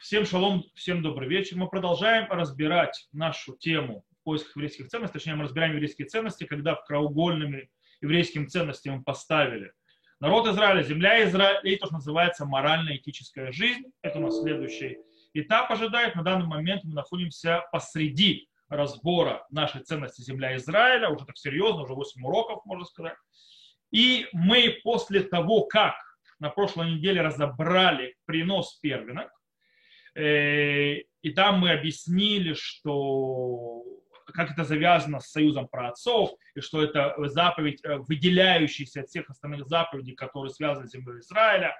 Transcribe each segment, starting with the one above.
Всем шалом, всем добрый вечер. Мы продолжаем разбирать нашу тему в поисках еврейских ценностей. Точнее, мы разбираем еврейские ценности, когда в краеугольными еврейским ценностям мы поставили народ Израиля, земля Израиля и то, что называется морально-этическая жизнь. Это у нас следующий этап ожидает. На данный момент мы находимся посреди разбора нашей ценности земля Израиля, уже так серьезно, уже 8 уроков, можно сказать. И мы после того, как на прошлой неделе разобрали принос первенок, и там мы объяснили, что как это завязано с союзом праотцов, и что это заповедь, э, выделяющаяся от всех остальных заповедей, которые связаны с землей Израиля,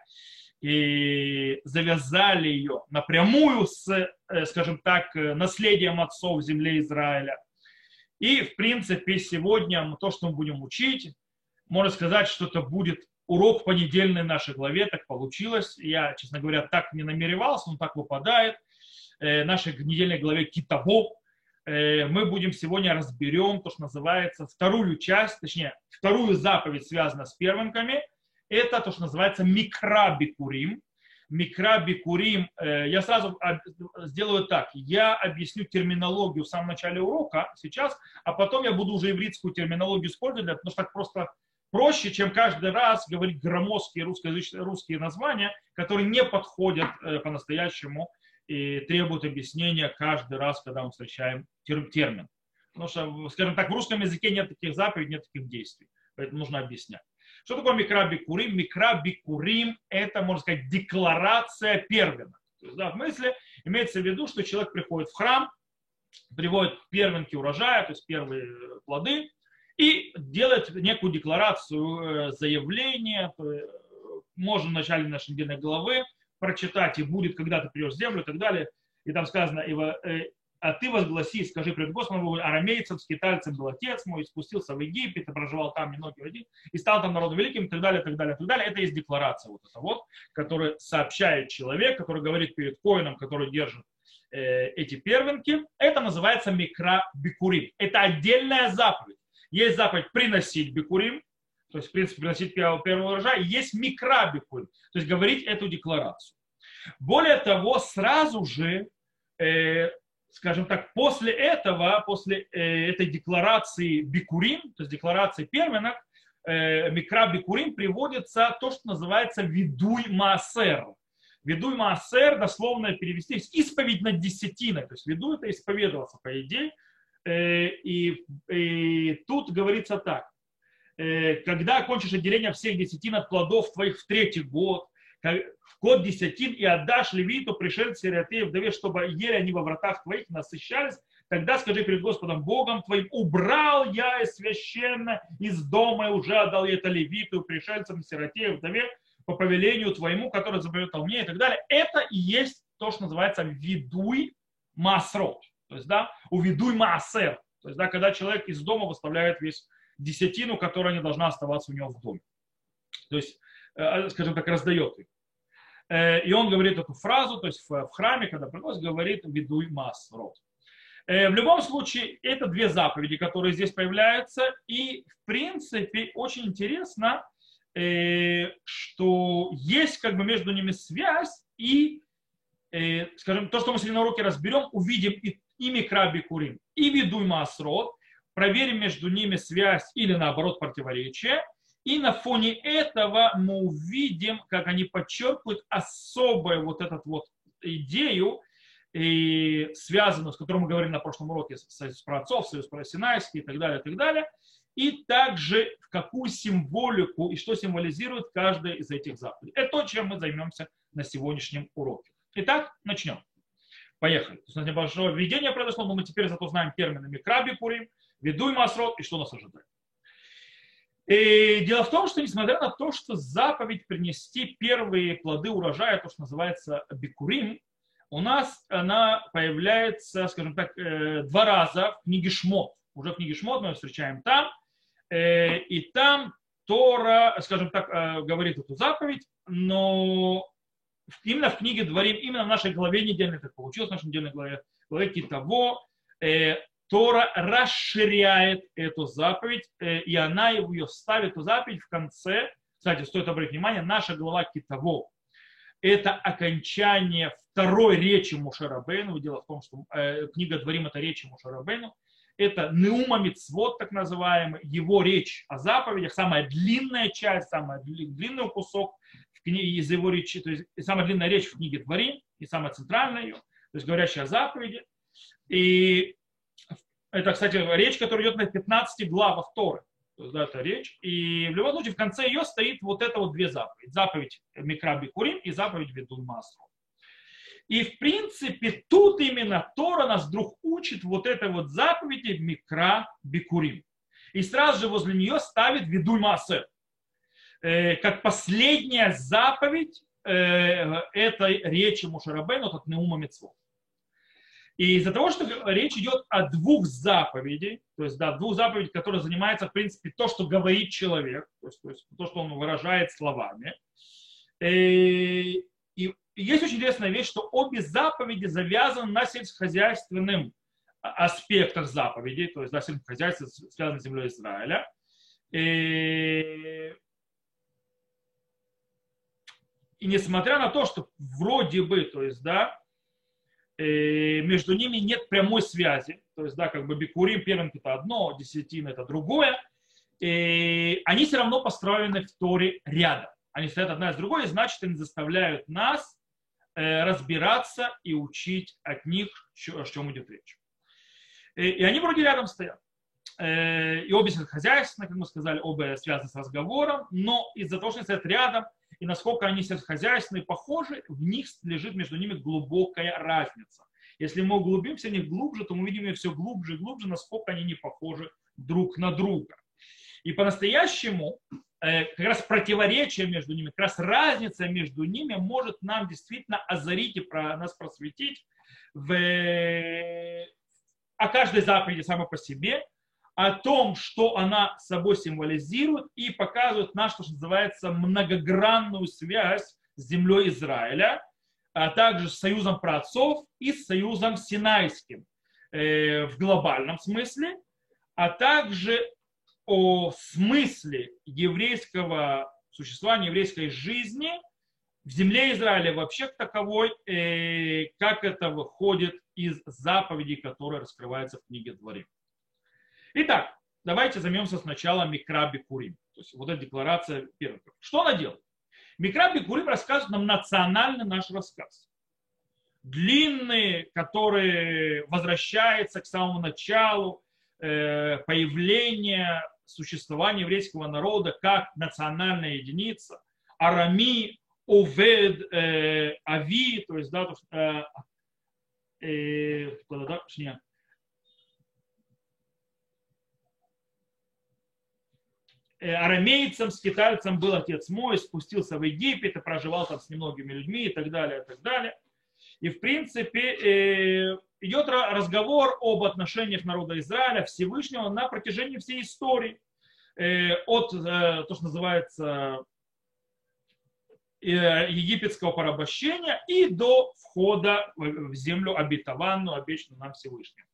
и завязали ее напрямую с, э, скажем так, наследием отцов земли Израиля. И, в принципе, сегодня то, что мы будем учить, можно сказать, что это будет урок по недельной нашей главе, так получилось. Я, честно говоря, так не намеревался, но так выпадает. Э, нашей недельной главе Китаво. Э, мы будем сегодня разберем то, что называется вторую часть, точнее, вторую заповедь, связанную с первенками. Это то, что называется микрабикурим. Микрабикурим. Э, я сразу сделаю так. Я объясню терминологию в самом начале урока сейчас, а потом я буду уже ивритскую терминологию использовать, потому что так просто проще, чем каждый раз говорить громоздкие русскоязычные русские названия, которые не подходят э, по-настоящему и требуют объяснения каждый раз, когда мы встречаем термин. Потому что, скажем так, в русском языке нет таких заповедей, нет таких действий. Поэтому нужно объяснять. Что такое микрабикурим? Микрабикурим – это, можно сказать, декларация первенок. То есть, да, в мысли имеется в виду, что человек приходит в храм, приводит первенки урожая, то есть первые плоды, и делать некую декларацию, э, заявление, э, можно в начале нашей недельной главы прочитать, и будет, когда ты придешь в землю и так далее. И там сказано, э, а ты возгласи, скажи пред Господом, арамейцев, скитальцем был отец мой, спустился в Египет, и проживал там немногие один, и стал там народом великим, и так далее, и так далее, и так далее. Это есть декларация вот эта вот, которая сообщает человек, который говорит перед коином, который держит э, эти первенки. Это называется микро бикурим. Это отдельная заповедь. Есть заповедь приносить бикурим, то есть, в принципе, приносить первый, урожай. Есть микробикурим, то есть говорить эту декларацию. Более того, сразу же, э, скажем так, после этого, после э, этой декларации бикурим, то есть декларации первенок, э, микробикурим приводится то, что называется видуй маасер. Видуй маасер, дословно перевести, исповедь над десятиной. То есть виду это исповедоваться, по идее, и, и тут говорится так. Э, когда окончишь отделение всех десятин от плодов твоих в третий год, в год десятин и отдашь левиту, пришельцу, сироте, вдове, чтобы ели они во вратах твоих, насыщались, тогда скажи перед Господом Богом твоим, убрал я священно из дома и уже отдал я это левиту, пришельцам, сироте, вдове, по повелению твоему, который заберет мне и так далее. Это и есть то, что называется видуй масрот. То есть, да, уведуй маасер. То есть, да, когда человек из дома выставляет весь десятину, которая не должна оставаться у него в доме. То есть, э, скажем так, раздает их. Э, и он говорит эту фразу, то есть в храме, когда приносит, говорит «ведуй мас рот». Э, в любом случае, это две заповеди, которые здесь появляются. И, в принципе, очень интересно, что есть как бы между ними связь. И, скажем, то, что мы сегодня на уроке разберем, увидим и и микраби курим, и ведуй масрот, проверим между ними связь или наоборот противоречие, и на фоне этого мы увидим, как они подчеркивают особую вот эту вот идею, и связанную, с которой мы говорили на прошлом уроке, союз про отцов, союз про Синайский и так далее, и так далее, и также в какую символику и что символизирует каждая из этих заповедей. Это то, чем мы займемся на сегодняшнем уроке. Итак, начнем. Поехали. То есть у нас небольшое введение произошло, но мы теперь зато знаем терминами краби пурим, ведуй масрот и что нас ожидает. И дело в том, что несмотря на то, что заповедь принести первые плоды урожая, то, что называется бикурим, у нас она появляется, скажем так, э, два раза в книге Шмот. Уже в книге Шмот мы ее встречаем там. Э, и там Тора, скажем так, э, говорит эту заповедь, но именно в книге Дворим, именно в нашей главе недельной, так получилось в нашей недельной главе, главе Китаво, э, Тора расширяет эту заповедь, э, и она ее ставит, эту заповедь в конце, кстати, стоит обратить внимание, наша глава Китаво, это окончание второй речи Мушарабейну. Дело в том, что э, книга Дворим это речи Мушарабейну. Это Неума Мицвод, так называемый, его речь о заповедях, самая длинная часть, самый длинный кусок книге, из его речи, то есть самая длинная речь в книге Дворим и самая центральная ее, то есть говорящая о заповеди. И это, кстати, речь, которая идет на 15 главах Торы. То есть, да, это речь. И в любом случае в конце ее стоит вот это вот две заповеди. Заповедь Микраби Курим и заповедь Ведун Масру. И в принципе тут именно Тора нас вдруг учит вот этой вот заповеди Микра Бикурим. И сразу же возле нее ставит Ведуль Маасер. Э, как последняя заповедь э, этой речи Мушарабейну, от Неума Мецвод. И из-за того, что речь идет о двух заповедях, то есть да, двух заповедей, которые занимаются, в принципе, то, что говорит человек, то есть, то, есть, то что он выражает словами. И, э, и есть очень интересная вещь, что обе заповеди завязаны на сельскохозяйственным аспектах заповедей, то есть да, сельскохозяйство связано с землей Израиля. И несмотря на то, что вроде бы, то есть, да, Э, между ними нет прямой связи. То есть, да, как бы бикурим, первым это одно, десятина это другое. И э, они все равно построены в Торе рядом. Они стоят одна из другой, значит, они заставляют нас э, разбираться и учить от них, о чем идет речь. И они вроде рядом стоят. И обе хозяйственные, как мы сказали, оба связаны с разговором, но из-за того, что они стоят рядом, и насколько они сельскохозяйственные похожи, в них лежит между ними глубокая разница. Если мы углубимся в них глубже, то мы видим их все глубже и глубже, насколько они не похожи друг на друга. И по-настоящему э, как раз противоречие между ними, как раз разница между ними может нам действительно озарить и про нас просветить в, о каждой заповеди самой по себе, о том, что она собой символизирует и показывает нашу, что называется, многогранную связь с землей Израиля, а также с союзом праотцов и с союзом Синайским э, в глобальном смысле, а также о смысле еврейского существования, еврейской жизни в земле Израиля вообще таковой, э, как это выходит из заповедей, которые раскрываются в книге Дворим. Итак, давайте займемся сначала Микраби Курим. То есть вот эта декларация первая. Что она делает? Микраби Курим рассказывает нам национальный наш рассказ. Длинный, который возвращается к самому началу э, появления существования еврейского народа как национальная единица. Арами, Овед, э, Ави, то есть, да, то, э, э, куда, да, Э, арамейцам, скитальцам был отец мой, спустился в Египет и проживал там с немногими людьми и так далее, и так далее. И в принципе э, идет разговор об отношениях народа Израиля Всевышнего на протяжении всей истории. Э, от то, что называется египетского порабощения и до входа в землю обетованную, обещанную нам Всевышним.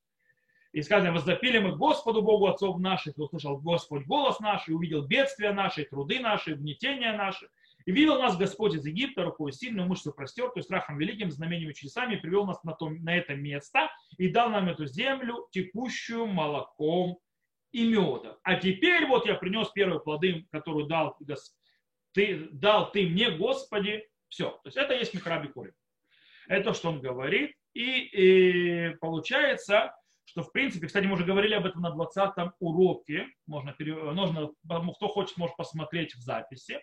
И сказано, воздопили мы Господу Богу отцов наших, и услышал Господь голос наш, и увидел бедствия наши, труды наши, гнетения наши. И видел нас Господь из Египта, рукой сильную, мышцу простертую, страхом великим, знамением и чудесами, и привел нас на, то, на это место, и дал нам эту землю, текущую молоком и медом. А теперь вот я принес первые плоды, которые дал, ты, дал ты мне, Господи. Все. То есть это есть Михраби Корин. Это то, что он говорит. И, и получается, что в принципе, кстати, мы уже говорили об этом на 20 уроке, можно, можно, кто хочет, может посмотреть в записи.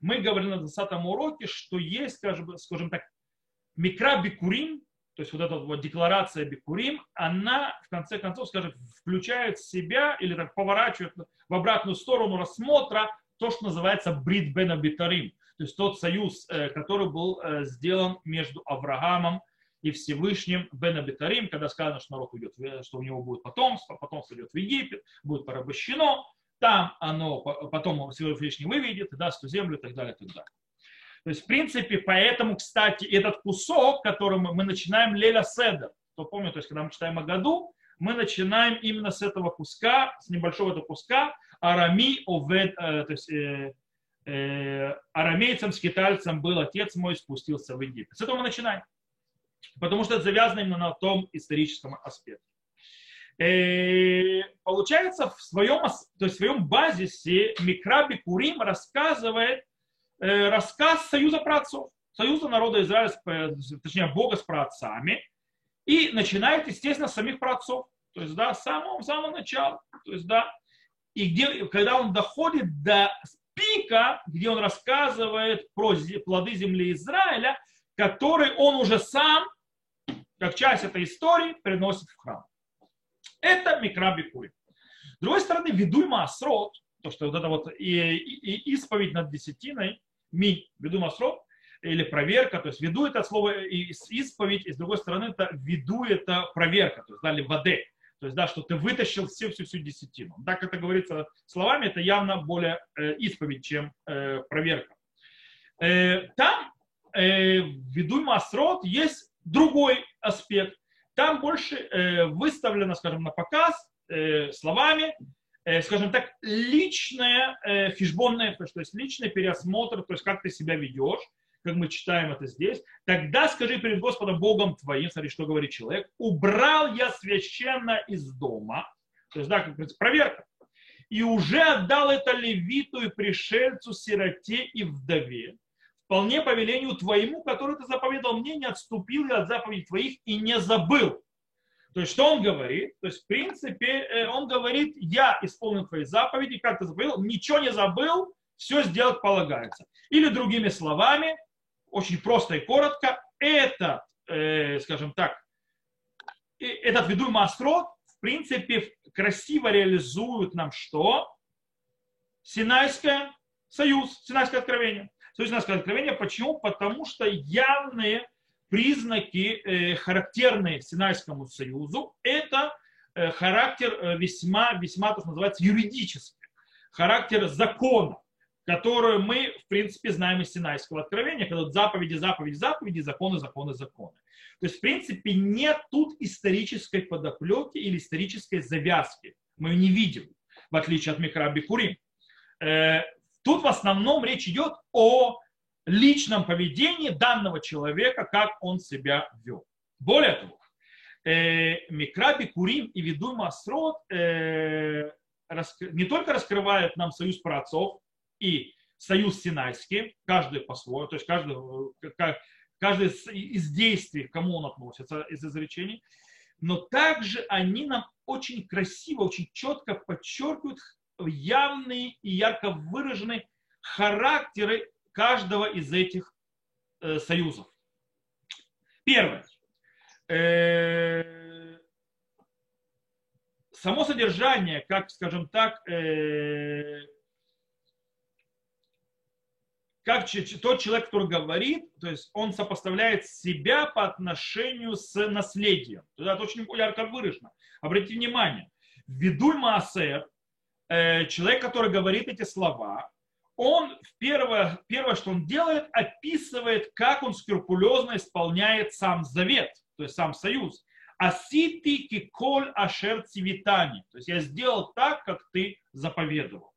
Мы говорили на 20 уроке, что есть, скажем, скажем так, микро бикурим, то есть вот эта вот декларация бикурим, она в конце концов, скажем, включает в себя или так поворачивает в обратную сторону рассмотра то, что называется брит бен абитарим, то есть тот союз, э, который был э, сделан между Авраамом и Всевышним Бен Абитарим, когда сказано, что народ уйдет, что у него будет потомство, потомство идет в Египет, будет порабощено, там оно потом Всевышний выведет и даст землю и так далее, и так далее. То есть, в принципе, поэтому, кстати, этот кусок, которым мы начинаем Леля Седер, кто помнит, то есть, когда мы читаем о году, мы начинаем именно с этого куска, с небольшого этого куска, Арами Овед, э, то есть, э, э, арамейцам, скитальцам был отец мой, спустился в Египет. С этого мы начинаем. Потому что это завязано именно на том историческом аспекте. Э, получается, в своем, то есть в своем базисе Микраби Курим рассказывает э, рассказ союза праотцов, союза народа Израиля, точнее Бога с праотцами, и начинает, естественно, с самих праотцов. То есть, да, с самого, самого начала. То есть, да, и где, когда он доходит до пика, где он рассказывает про плоды земли Израиля, который он уже сам, как часть этой истории, приносит в храм. Это Микраби Кури. С другой стороны, ведуй Маасрот, то, что вот это вот и, и, и исповедь над десятиной, ми, ведуй Маасрот, или проверка, то есть веду это слово исповедь, и с другой стороны это веду это проверка, то есть дали воды, то есть да, что ты вытащил всю всю всю десятину. Так это говорится словами, это явно более э, исповедь, чем э, проверка. Э, там э, в ведуй Масрот есть другой аспект. Там больше э, выставлено, скажем, на показ э, словами, скажем так, личное фишбонное, то есть личный переосмотр, то есть как ты себя ведешь, как мы читаем это здесь, тогда скажи перед Господом Богом твоим, смотри, что говорит человек, убрал я священно из дома, то есть, да, как говорится, проверка, и уже отдал это левиту и пришельцу, сироте и вдове, вполне по велению твоему, который ты заповедал мне, не отступил я от заповедей твоих и не забыл. То есть, что он говорит? То есть, в принципе, э, он говорит, я исполнил твои заповеди, как ты заповедал, ничего не забыл, все сделать полагается. Или другими словами, очень просто и коротко, это, э, скажем так, этот ведуй Масрот, в принципе, красиво реализует нам что? Синайское союз, Синайское откровение. Союз Синайское откровение. Почему? Потому что явные признаки, э, характерные Синайскому союзу, это э, характер э, весьма, весьма, то, что называется, юридический, характер закона которую мы, в принципе, знаем из Синайского откровения, когда заповеди, заповеди, заповеди, законы, законы, законы. То есть, в принципе, нет тут исторической подоплеки или исторической завязки. Мы ее не видим, в отличие от Микраби Курим. Э, тут в основном речь идет о личном поведении данного человека, как он себя вел. Более того, э, Микраби Курим и Видуй Масрот э, не только раскрывают нам союз праотцов, и союз Синайский, каждый по-своему, то есть каждый, каждый из действий, к кому он относится, из изречений, но также они нам очень красиво, очень четко подчеркивают явные и ярко выраженные характеры каждого из этих э, союзов. Первое. Э, само содержание, как, скажем так, э, как тот человек, который говорит, то есть он сопоставляет себя по отношению с наследием. Это очень ярко выражено. Обратите внимание, ведуй Маасер, человек, который говорит эти слова, он первое, первое, что он делает, описывает, как он скрупулезно исполняет сам завет, то есть сам союз. Асити киколь ашер цивитани. То есть я сделал так, как ты заповедовал.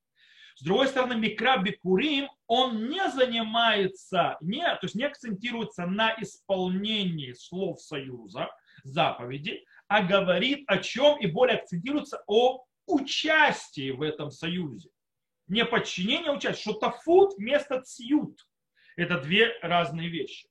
С другой стороны, Микра Бикурим, он не занимается, не, то есть не акцентируется на исполнении слов союза, заповеди, а говорит о чем и более акцентируется о участии в этом союзе. Не подчинение, а участие. Шутафут вместо цьют. Это две разные вещи.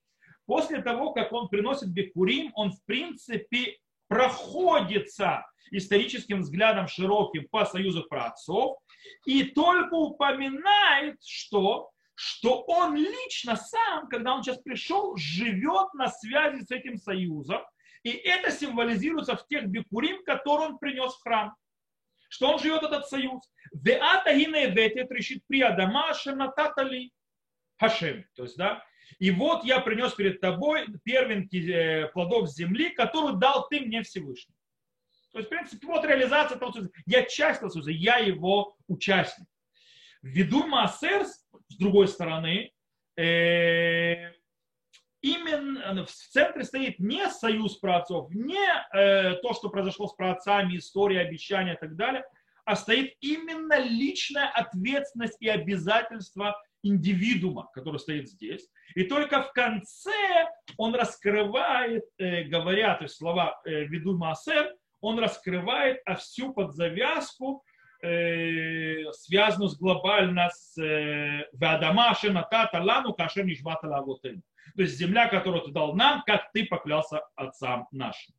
После того, как он приносит бикурим, он в принципе проходится историческим взглядом широким по союзу праотцов и только упоминает, что, что он лично сам, когда он сейчас пришел, живет на связи с этим союзом, и это символизируется в тех бикурим, которые он принес в храм. Что он живет этот союз. Веата гиневетет решит при Адама нататали Хашем. То есть, да, и вот я принес перед тобой первенки э, плодов земли, которую дал ты мне Всевышний. То есть, в принципе, вот реализация того союза. Я часть этого союза, я его участник. Ввиду Маасер, с другой стороны, э, именно в центре стоит не союз праотцов, не э, то, что произошло с праотцами, история, обещания и так далее, а стоит именно личная ответственность и обязательство индивидуума, который стоит здесь. И только в конце он раскрывает, э, говоря, то есть слова э, «веду маасер», он раскрывает всю подзавязку, э, связанную с глобально с э, «Вадама шенатата лану кашем нишбата лавотен». То есть земля, которую ты дал нам, как ты поклялся отцам нашим.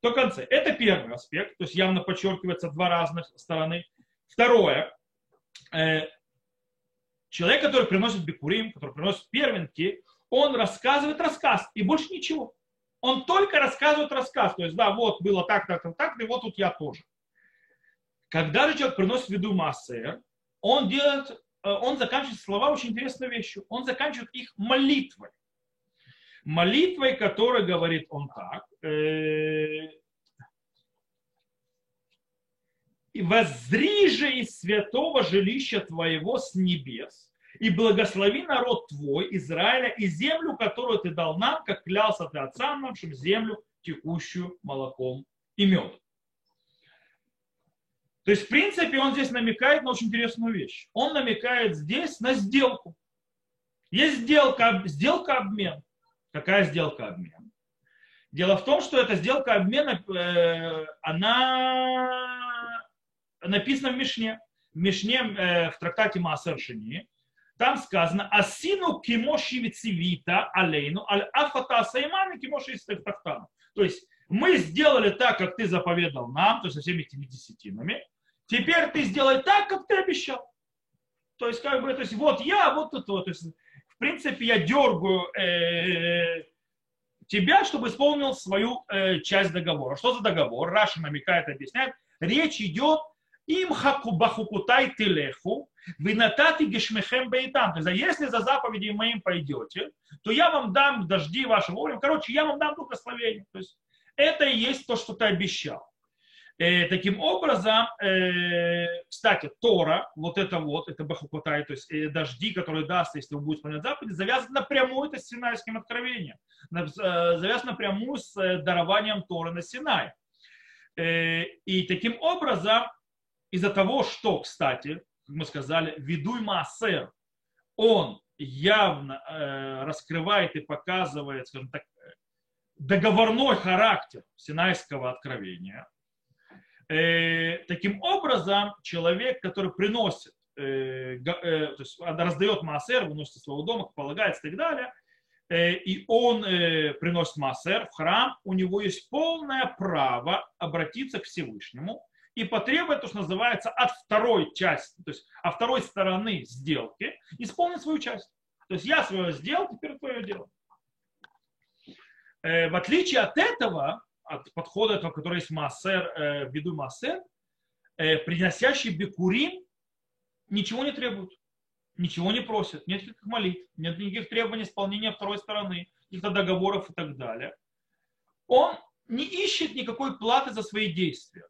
То конце. Это первый аспект, то есть явно подчеркивается два разных стороны. Второе. Э, человек, который приносит бикурим, который приносит первенки, он рассказывает рассказ и больше ничего. Он только рассказывает рассказ. То есть, да, вот было так, так, так, так, и вот тут я тоже. Когда же человек приносит в виду массы, он делает, э, он заканчивает слова очень интересной вещью. Он заканчивает их молитвой. Молитвой, которая говорит он так. Э, и воззри же из святого жилища твоего с небес, и благослови народ твой, Израиля, и землю, которую ты дал нам, как клялся ты отцам нашим, землю, текущую молоком и медом. То есть, в принципе, он здесь намекает на очень интересную вещь. Он намекает здесь на сделку. Есть сделка, сделка обмен. Какая сделка обмен? Дело в том, что эта сделка обмена, э, она написано в Мишне. В Мишне, э, в трактате Маасер Шини, там сказано «Асину кимоши вицивита алейну, аль афата саймани кимоши тахтану». То есть мы сделали так, как ты заповедал нам, то есть со всеми этими десятинами. Теперь ты сделай так, как ты обещал. То есть, как бы, то есть, вот я, вот это вот. То есть, в принципе, я дергаю э, тебя, чтобы исполнил свою э, часть договора. Что за договор? Раша намекает, объясняет. Речь идет им бахукутай телеху, винатати гешмехем бейтам. То есть, а если за заповеди моим пойдете, то я вам дам дожди вашего воли. Короче, я вам дам благословение. То есть, это и есть то, что ты обещал. Э, таким образом, э, кстати, Тора, вот это вот, это Бахукутай, то есть э, дожди, которые даст, если он будет исполнять заповеди, завязан напрямую это с Синайским откровением, э, завязан напрямую с э, дарованием Торы на Синай. Э, и таким образом, из-за того, что, кстати, как мы сказали, ведуй маасер, он явно э, раскрывает и показывает, скажем так, договорной характер Синайского откровения. Э, таким образом, человек, который приносит, э, э, то есть раздает маасер, выносит из своего дома, полагается и так далее, э, и он э, приносит маасер в храм, у него есть полное право обратиться к Всевышнему и потребовать то, что называется, от второй части, то есть от второй стороны сделки, исполнить свою часть. То есть я свое сделал, теперь твое дело. Э, в отличие от этого, от подхода, который есть массер, э, ввиду массер, э, приносящий бекурим ничего не требует, ничего не просит, нет никаких молитв, нет никаких требований исполнения второй стороны, каких-то договоров и так далее. Он не ищет никакой платы за свои действия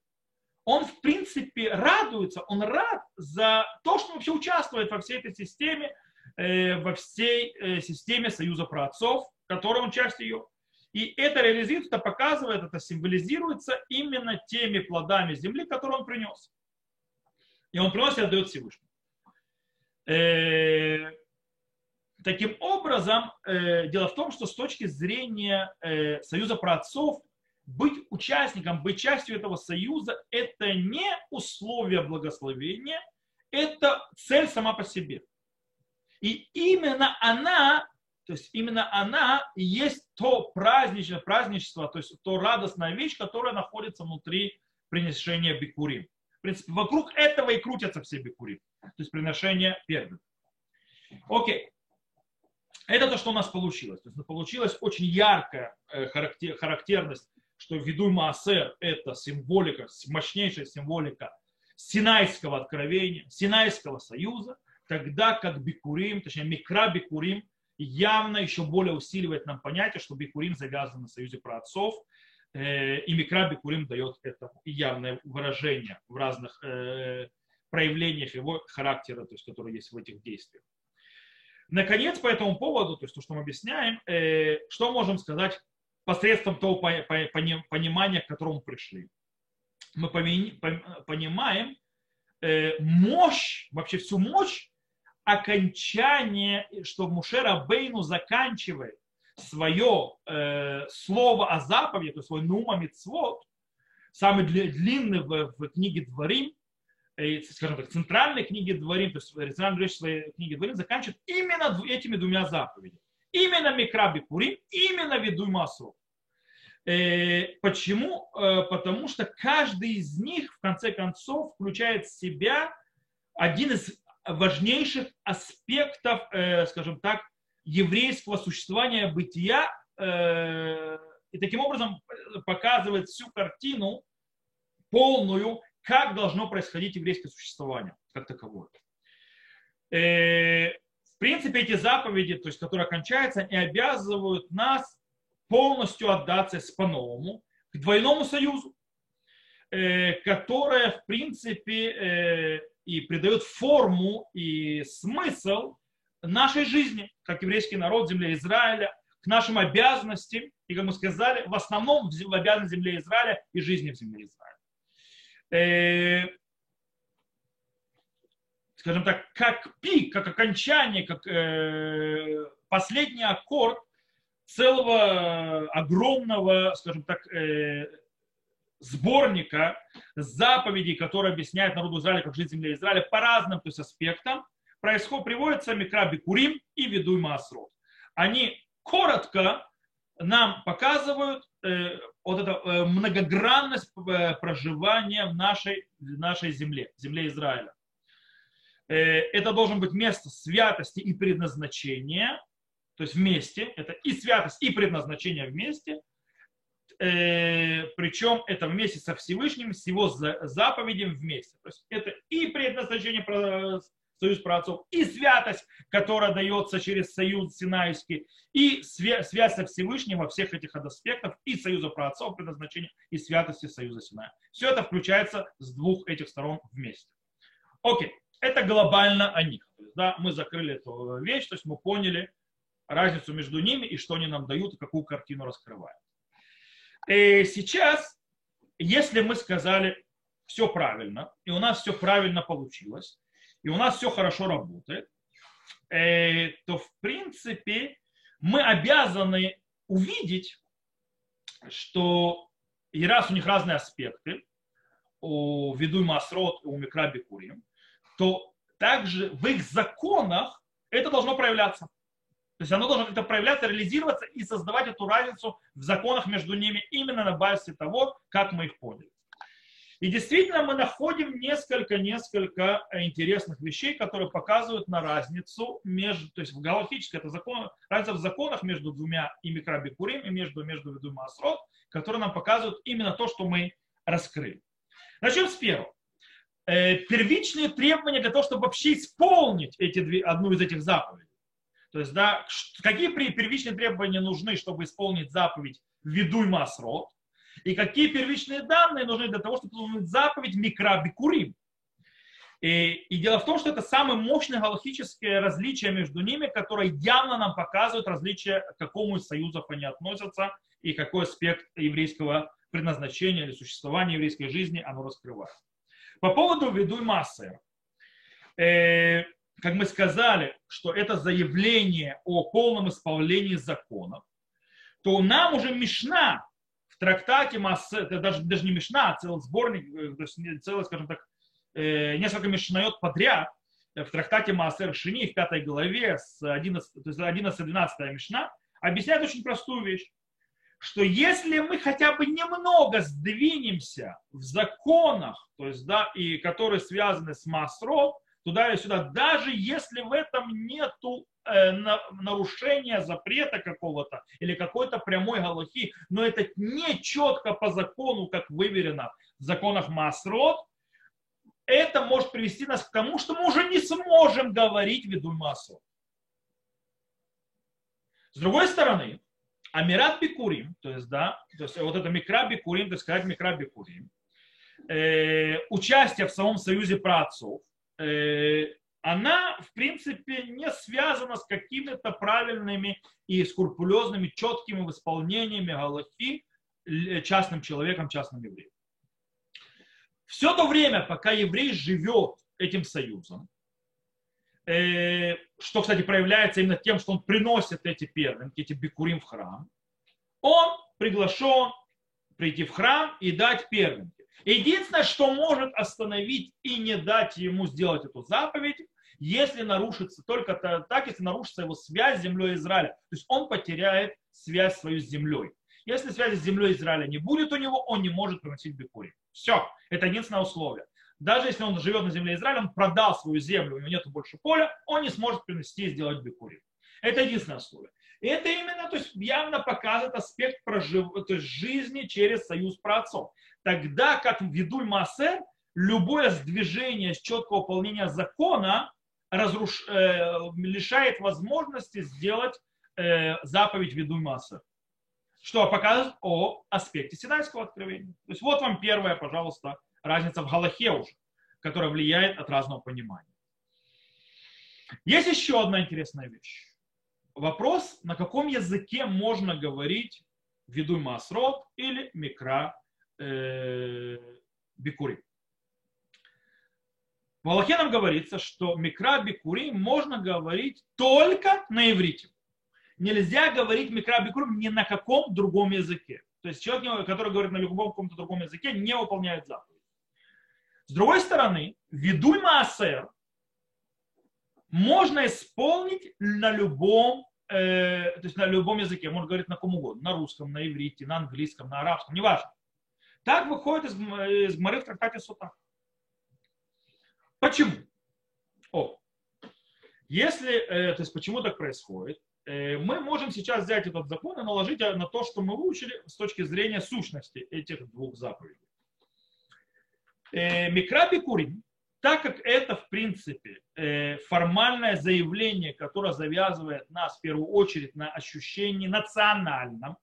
он в принципе радуется, он рад за то, что он вообще участвует во всей этой системе, э, во всей э, системе Союза праотцов, которой он часть ее. И это реализуется, это показывает, это символизируется именно теми плодами земли, которые он принес. И он приносит и отдает Всевышнему. Э, таким образом, дело в том, что с точки зрения Союза праотцов быть участником, быть частью этого союза, это не условие благословения, это цель сама по себе. И именно она, то есть именно она и есть то праздничное праздничество, то есть то радостная вещь, которая находится внутри принесения бикурим. В принципе, вокруг этого и крутятся все бикурим, то есть приношение первых. Окей. Это то, что у нас получилось. То есть получилась очень яркая э, характерность что Видуй Маасер – это символика, мощнейшая символика Синайского откровения, Синайского союза, тогда как Бикурим, точнее Микра Бикурим, явно еще более усиливает нам понятие, что Бикурим завязан на союзе праотцов, э, и Микра Бикурим дает это явное выражение в разных э, проявлениях его характера, то есть, которые есть в этих действиях. Наконец, по этому поводу, то есть то, что мы объясняем, э, что можем сказать посредством того понимания, к которому пришли. Мы понимаем э, мощь, вообще всю мощь окончание, что Мушера Бейну заканчивает свое э, слово о заповеди, то есть свой нума мицвод, самый длинный в, в книге Дворим, э, скажем так, центральной книге Дворим, то есть оригинальная речь своей книги Дворим заканчивает именно этими двумя заповедями. Именно Микраби Пурим, именно Ведуй Масу. Э, почему? Э, потому что каждый из них, в конце концов, включает в себя один из важнейших аспектов, э, скажем так, еврейского существования, бытия, э, и таким образом показывает всю картину полную, как должно происходить еврейское существование как таковое. Э, в принципе, эти заповеди, то есть, которые кончаются, они обязывают нас полностью отдаться по-новому к двойному союзу, которое, в принципе, и придает форму и смысл нашей жизни, как еврейский народ, земле Израиля, к нашим обязанностям, и, как мы сказали, в основном в обязанности земле Израиля и жизни в земле Израиля. Э, скажем так, как пик, как окончание, как э, последний аккорд целого огромного, скажем так, э, сборника заповедей, которые объясняют народу Израиля, как жить в земле Израиля по разным то есть, аспектам, происходит, приводится Микраби Курим и Ведуй Маасрот. Они коротко нам показывают э, вот эту э, многогранность э, проживания в нашей, в нашей земле, земле Израиля. Э, это должен быть место святости и предназначения, то есть вместе, это и святость, и предназначение вместе – э, причем это вместе со Всевышним, с его заповедям вместе. То есть это и предназначение про союз праотцов, и святость, которая дается через союз Синайский, и связь со Всевышним во всех этих аспектах, и союза праотцов, предназначения, и святости союза Синая. Все это включается с двух этих сторон вместе. Окей, это глобально о них. да, мы закрыли эту вещь, то есть мы поняли разницу между ними и что они нам дают, и какую картину раскрывают. Э, сейчас, если мы сказали все правильно, и у нас все правильно получилось, и у нас все хорошо работает, э, то в принципе мы обязаны увидеть, что и раз у них разные аспекты, у Ведуй Масрот и у Микраби Курим, то также в их законах это должно проявляться. То есть оно должно как-то проявляться, реализироваться и создавать эту разницу в законах между ними именно на базе того, как мы их поняли. И действительно мы находим несколько-несколько интересных вещей, которые показывают на разницу между, то есть в галактической, это закон, разница в законах между двумя и микробикурим, и между, между двумя асрот, которые нам показывают именно то, что мы раскрыли. Начнем с первого. Э, первичные требования для того, чтобы вообще исполнить эти две, одну из этих заповедей. То есть, да, какие первичные требования нужны, чтобы исполнить заповедь «Ведуй масрот», и какие первичные данные нужны для того, чтобы исполнить заповедь «Микрабикурим». И, и дело в том, что это самое мощное галактическое различие между ними, которое явно нам показывает различие, к какому из союзов они относятся и какой аспект еврейского предназначения или существования еврейской жизни оно раскрывает. По поводу «Ведуй массы». Как мы сказали, что это заявление о полном исполнении законов, то нам уже Мишна в трактате Массе, даже, даже не Мишна, а целый сборник, э, то есть целый, скажем так, э, несколько Мишнает подряд, в трактате Маасер Шини в пятой главе с 11, то есть 11-12 Мишна объясняет очень простую вещь, что если мы хотя бы немного сдвинемся в законах, то есть, да, и которые связаны с Масро, туда и сюда, даже если в этом нету э, нарушения запрета какого-то или какой-то прямой галахи, но это не четко по закону, как выверено в законах Масрод, это может привести нас к тому, что мы уже не сможем говорить виду массу. С другой стороны, Амират Бикурим, то есть, да, то есть вот это Микра Бикурим, то есть сказать Микра Бикурим, э, участие в самом союзе праотцов, она, в принципе, не связана с какими-то правильными и скрупулезными, четкими исполнениями Галахи частным человеком, частным евреем. Все то время, пока еврей живет этим союзом, э, что, кстати, проявляется именно тем, что он приносит эти первенки, эти бикурим в храм, он приглашен прийти в храм и дать первенки. Единственное, что может остановить и не дать ему сделать эту заповедь, если нарушится только так, если нарушится его связь с землей Израиля. То есть он потеряет связь свою с землей. Если связи с землей Израиля не будет у него, он не может приносить бикури. Все, это единственное условие. Даже если он живет на земле Израиля, он продал свою землю, у него нет больше поля, он не сможет принести и сделать бикури. Это единственное условие. И это именно, то есть явно показывает аспект прожив... то есть жизни через союз праотцов. Тогда как в Видуль Маасер, любое сдвижение с четкого выполнения закона разруш... э, лишает возможности сделать э, заповедь Видуль Маасер что показывает о аспекте Синайского откровения. То есть вот вам первая, пожалуйста, разница в Галахе уже, которая влияет от разного понимания. Есть еще одна интересная вещь. Вопрос, на каком языке можно говорить ведуй масрот или микра э, бикури. В Аллахе нам говорится, что микра бикури можно говорить только на иврите нельзя говорить микрабикрум ни на каком другом языке. То есть человек, который говорит на любом каком-то другом языке, не выполняет заповедь. С другой стороны, ведуй маасер можно исполнить на любом, э, то есть на любом языке. Можно говорить на ком угодно. На русском, на иврите, на английском, на арабском, неважно. Так выходит из, из Гмары в трактате Сута. Почему? О, если, э, то есть почему так происходит? Э, мы можем сейчас взять этот закон и наложить на то, что мы выучили с точки зрения сущности этих двух заповедей. Э, Микраби Курим, так как это, в принципе, э, формальное заявление, которое завязывает нас в первую очередь на ощущении национальном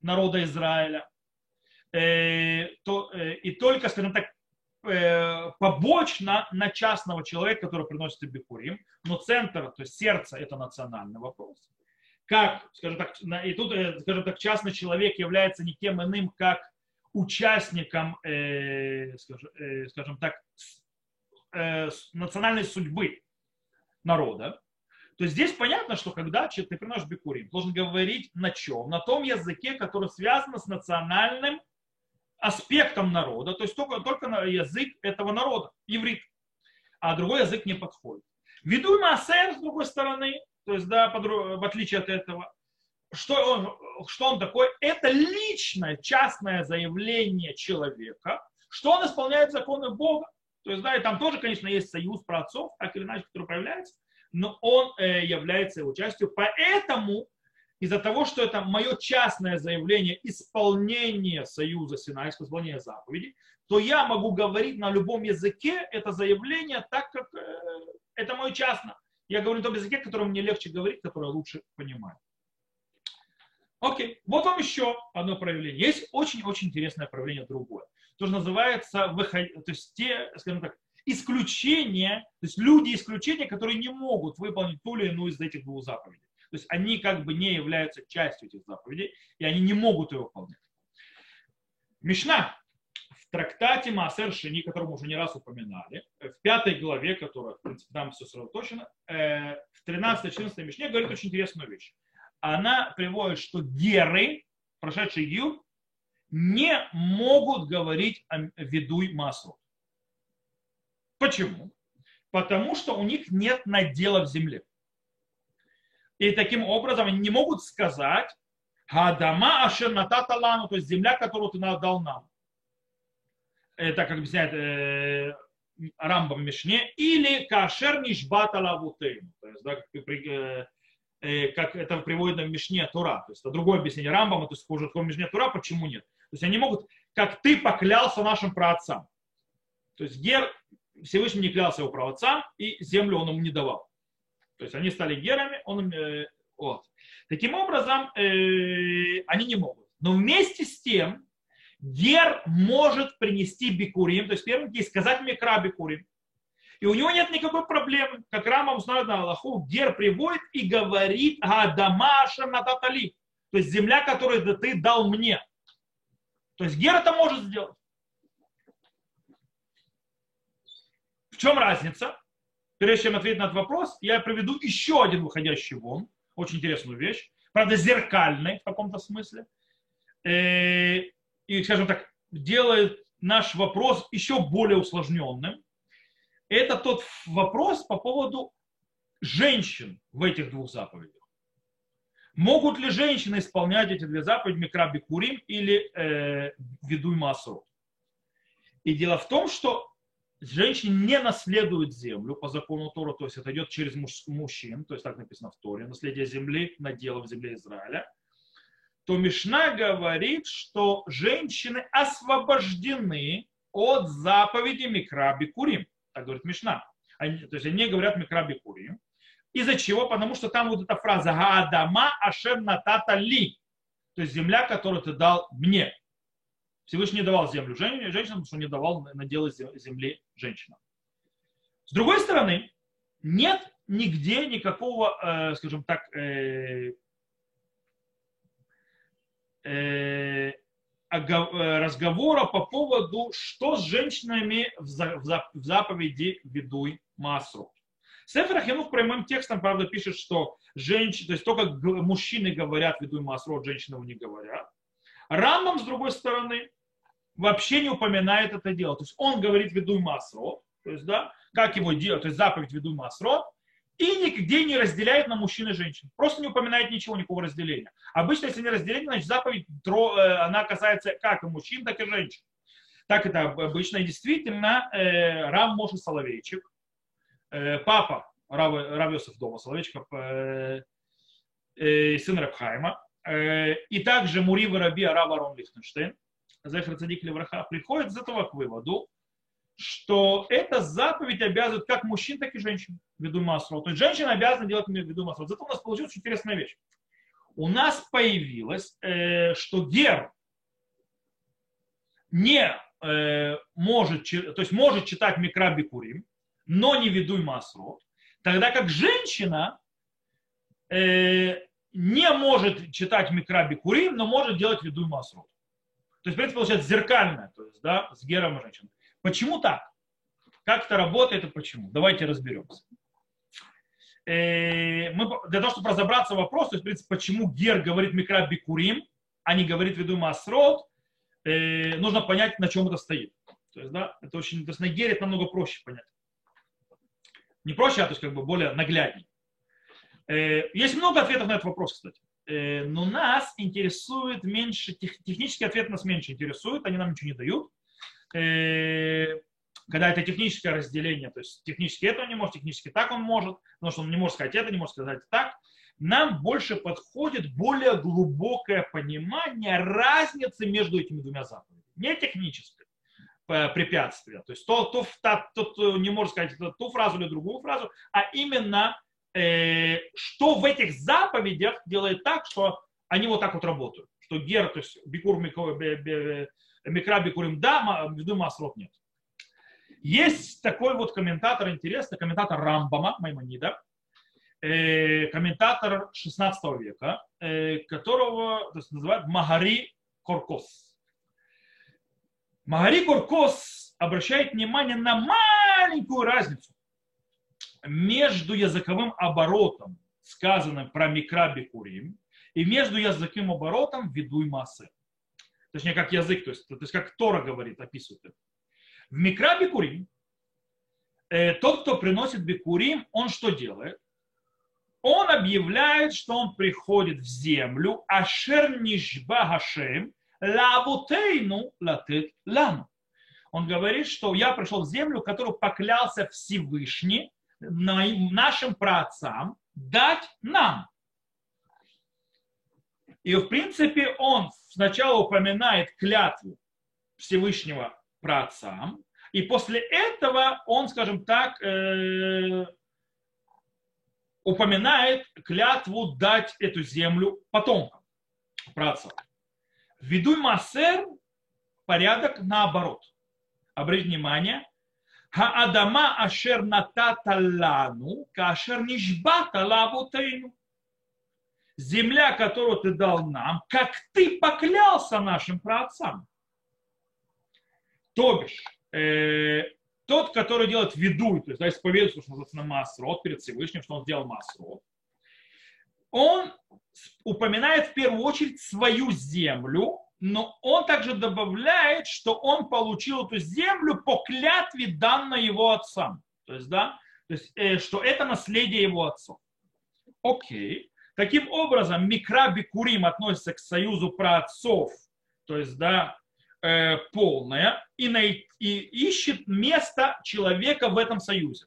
народа Израиля, то, и только, скажем так, побочно на частного человека, который приносит бикурим, но центр, то есть сердце, это национальный вопрос. Как, скажем так, и тут, э, скажем так, частный человек является никем иным, как участником, э, э, скажем так, э, национальной судьбы народа, то здесь понятно, что когда ты приносишь бикурим, должен говорить на чем? На том языке, который связан с национальным аспектом народа, то есть только, только на язык этого народа, иврит, а другой язык не подходит. Веду Маасер, с другой стороны, то есть, да, в отличие от этого, что он, что он такой? Это личное, частное заявление человека, что он исполняет законы Бога. То есть, да, и там тоже, конечно, есть союз про отцов, так или иначе, который проявляется, но он э, является его частью. Поэтому из-за того, что это мое частное заявление исполнения союза Синайского, исполнения заповедей, то я могу говорить на любом языке это заявление так, как э, это мое частное. Я говорю на том языке, которым мне легче говорить, который я лучше понимаю. Окей, вот вам еще одно проявление. Есть очень-очень интересное проявление другое. То, что называется, выход... то есть те, скажем так, исключения, то есть люди исключения, которые не могут выполнить ту или иную из этих двух заповедей. То есть они как бы не являются частью этих заповедей, и они не могут ее выполнять. Мишна трактате Маасер Шини, который мы уже не раз упоминали, в пятой главе, которая, в принципе, там все сосредоточено, э, в 13-14 Мишне говорит очень интересную вещь. Она приводит, что геры, прошедшие гиюр, не могут говорить о ведуй маслу. Почему? Потому что у них нет надела в земле. И таким образом они не могут сказать, Гадама ашер нататалану, то есть земля, которую ты дал нам это как объясняет э, Рамбам Мишне, или кашер нишбата лавутейн. То есть, да, как, э, э, как это приводит в Мишне Тура. То есть, это другое объяснение Рамбама, то есть, хуже в Мишне Тура, почему нет? То есть, они могут, как ты поклялся нашим праотцам. То есть, Гер Всевышний не клялся его праотцам, и землю он им не давал. То есть, они стали герами, он им, э, вот. Таким образом, э, они не могут. Но вместе с тем, Гер может принести бикурим, то есть первым и сказать микра бикурим. И у него нет никакой проблемы. Как Рамам знает на Аллаху, Гер приводит и говорит Адамаша Нататали. То есть земля, которую ты дал мне. То есть Гер это может сделать. В чем разница? прежде чем ответить на этот вопрос, я приведу еще один выходящий вон, очень интересную вещь, правда, зеркальный в каком-то смысле, э, и, скажем так, делает наш вопрос еще более усложненным. Это тот вопрос по поводу женщин в этих двух заповедях. Могут ли женщины исполнять эти две заповеди Микраби Курим или э, Ведуй Масру? И дело в том, что женщины не наследуют землю по закону Тора, то есть это идет через муж, мужчин, то есть так написано в Торе, наследие земли, надела в земле Израиля, то Мишна говорит, что женщины освобождены от заповеди Микраби Курим. Так говорит Мишна. Они, то есть они говорят Микраби Курим. Из-за чего? Потому что там вот эта фраза «Гаадама ашем натата ли», то есть земля, которую ты дал мне. Всевышний давал землю женщинам, потому что не давал наделы земли женщинам. С другой стороны, нет нигде никакого, э, скажем так, э, э, разговора по поводу, что с женщинами в заповеди «Ведуй Масру». Сефер Ахинух прямым текстом, правда, пишет, что женщины, то есть только мужчины говорят «Ведуй Масру», женщины не говорят. Рамбам, с другой стороны, вообще не упоминает это дело. То есть он говорит «ведуй масро», то есть, да, как его делать, то есть заповедь «ведуй масро», и нигде не разделяет на мужчин и женщин. Просто не упоминает ничего, никакого разделения. Обычно, если не разделение, значит заповедь, э, она касается как и мужчин, так и женщин. Так это обычно. И действительно, э, Рам Моше Соловейчик, папа Рав, Рав Йосиф Дома Соловейчика, сын Рабхайма, и также Мурива Раби Арав Арон Лихтенштейн, Зефер Цадик Левраха, приходит из этого к выводу, что эта заповедь обязывает как мужчин, так и женщин ввиду масла. То есть женщина обязана делать ввиду масла. Зато у нас получилась интересная вещь. У нас появилось, э, что гер не э, может, то есть может читать микраби курим, но не ведуй масрот, тогда как женщина э, не может читать микраби курим, но может делать ведуй масрот. То есть, в принципе, получается зеркальное, то есть, да, с гером и женщиной. Почему так? Как это работает и почему? Давайте разберемся. Э, мы, для того, чтобы разобраться в вопрос, то есть, в принципе, почему гер говорит микра бикурим, а не говорит веду масрот, э, нужно понять, на чем это стоит. То есть, да, это очень, то есть на гере это намного проще понять. Не проще, а то есть как бы более наглядней. Э, есть много ответов на этот вопрос, кстати. Э, но нас интересует меньше, технические ответы нас меньше интересуют, они нам ничего не дают. Э, когда это техническое разделение, то есть технически это он не может, технически так он может, потому что он не может сказать это, не может сказать так, нам больше подходит более глубокое понимание разницы между этими двумя заповедями. Не техническое э, препятствие, то есть то, то, то, то не может сказать ту фразу или другую фразу, а именно Э, что в этих заповедях делает так, что они вот так вот работают. Что гер, то есть бикур микра бикурим да, ввиду масрот нет. Есть такой вот комментатор интересный, комментатор Рамбама Маймонида, э, комментатор 16 века, э, которого то есть, называют Магари Коркос. Магари Коркос обращает внимание на маленькую разницу между языковым оборотом, сказанным про микраби курим, и между языковым оборотом ведуй массы. Точнее, как язык, то есть, то есть как Тора говорит, описывает это. В микраби курим э, тот, кто приносит бикурим, он что делает? Он объявляет, что он приходит в землю, ашер нишба гашем, лавутейну латет лану. Он говорит, что я пришел в землю, которую поклялся Всевышний нашим праотцам дать нам. И в принципе он сначала упоминает клятву Всевышнего праотцам, и после этого он, скажем так, э, упоминает клятву дать эту землю потомкам, праотцам. Ввиду Массер порядок наоборот. Обратите внимание, Хаадама ашер натата лану, кашер нишбата лавутейну. Земля, которую ты дал нам, как ты поклялся нашим праотцам. То бишь, э, тот, который делает виду, то есть да, исповедует, что называется на Масрот перед Всевышним, что он сделал Масрот, он упоминает в первую очередь свою землю, но он также добавляет, что он получил эту землю по клятве данной его отцам. То есть, да, то есть, э, что это наследие его отцов. Окей. Таким образом, Микра Бикурим относится к союзу праотцов, то есть, да, э, полное, и, най- и ищет место человека в этом союзе.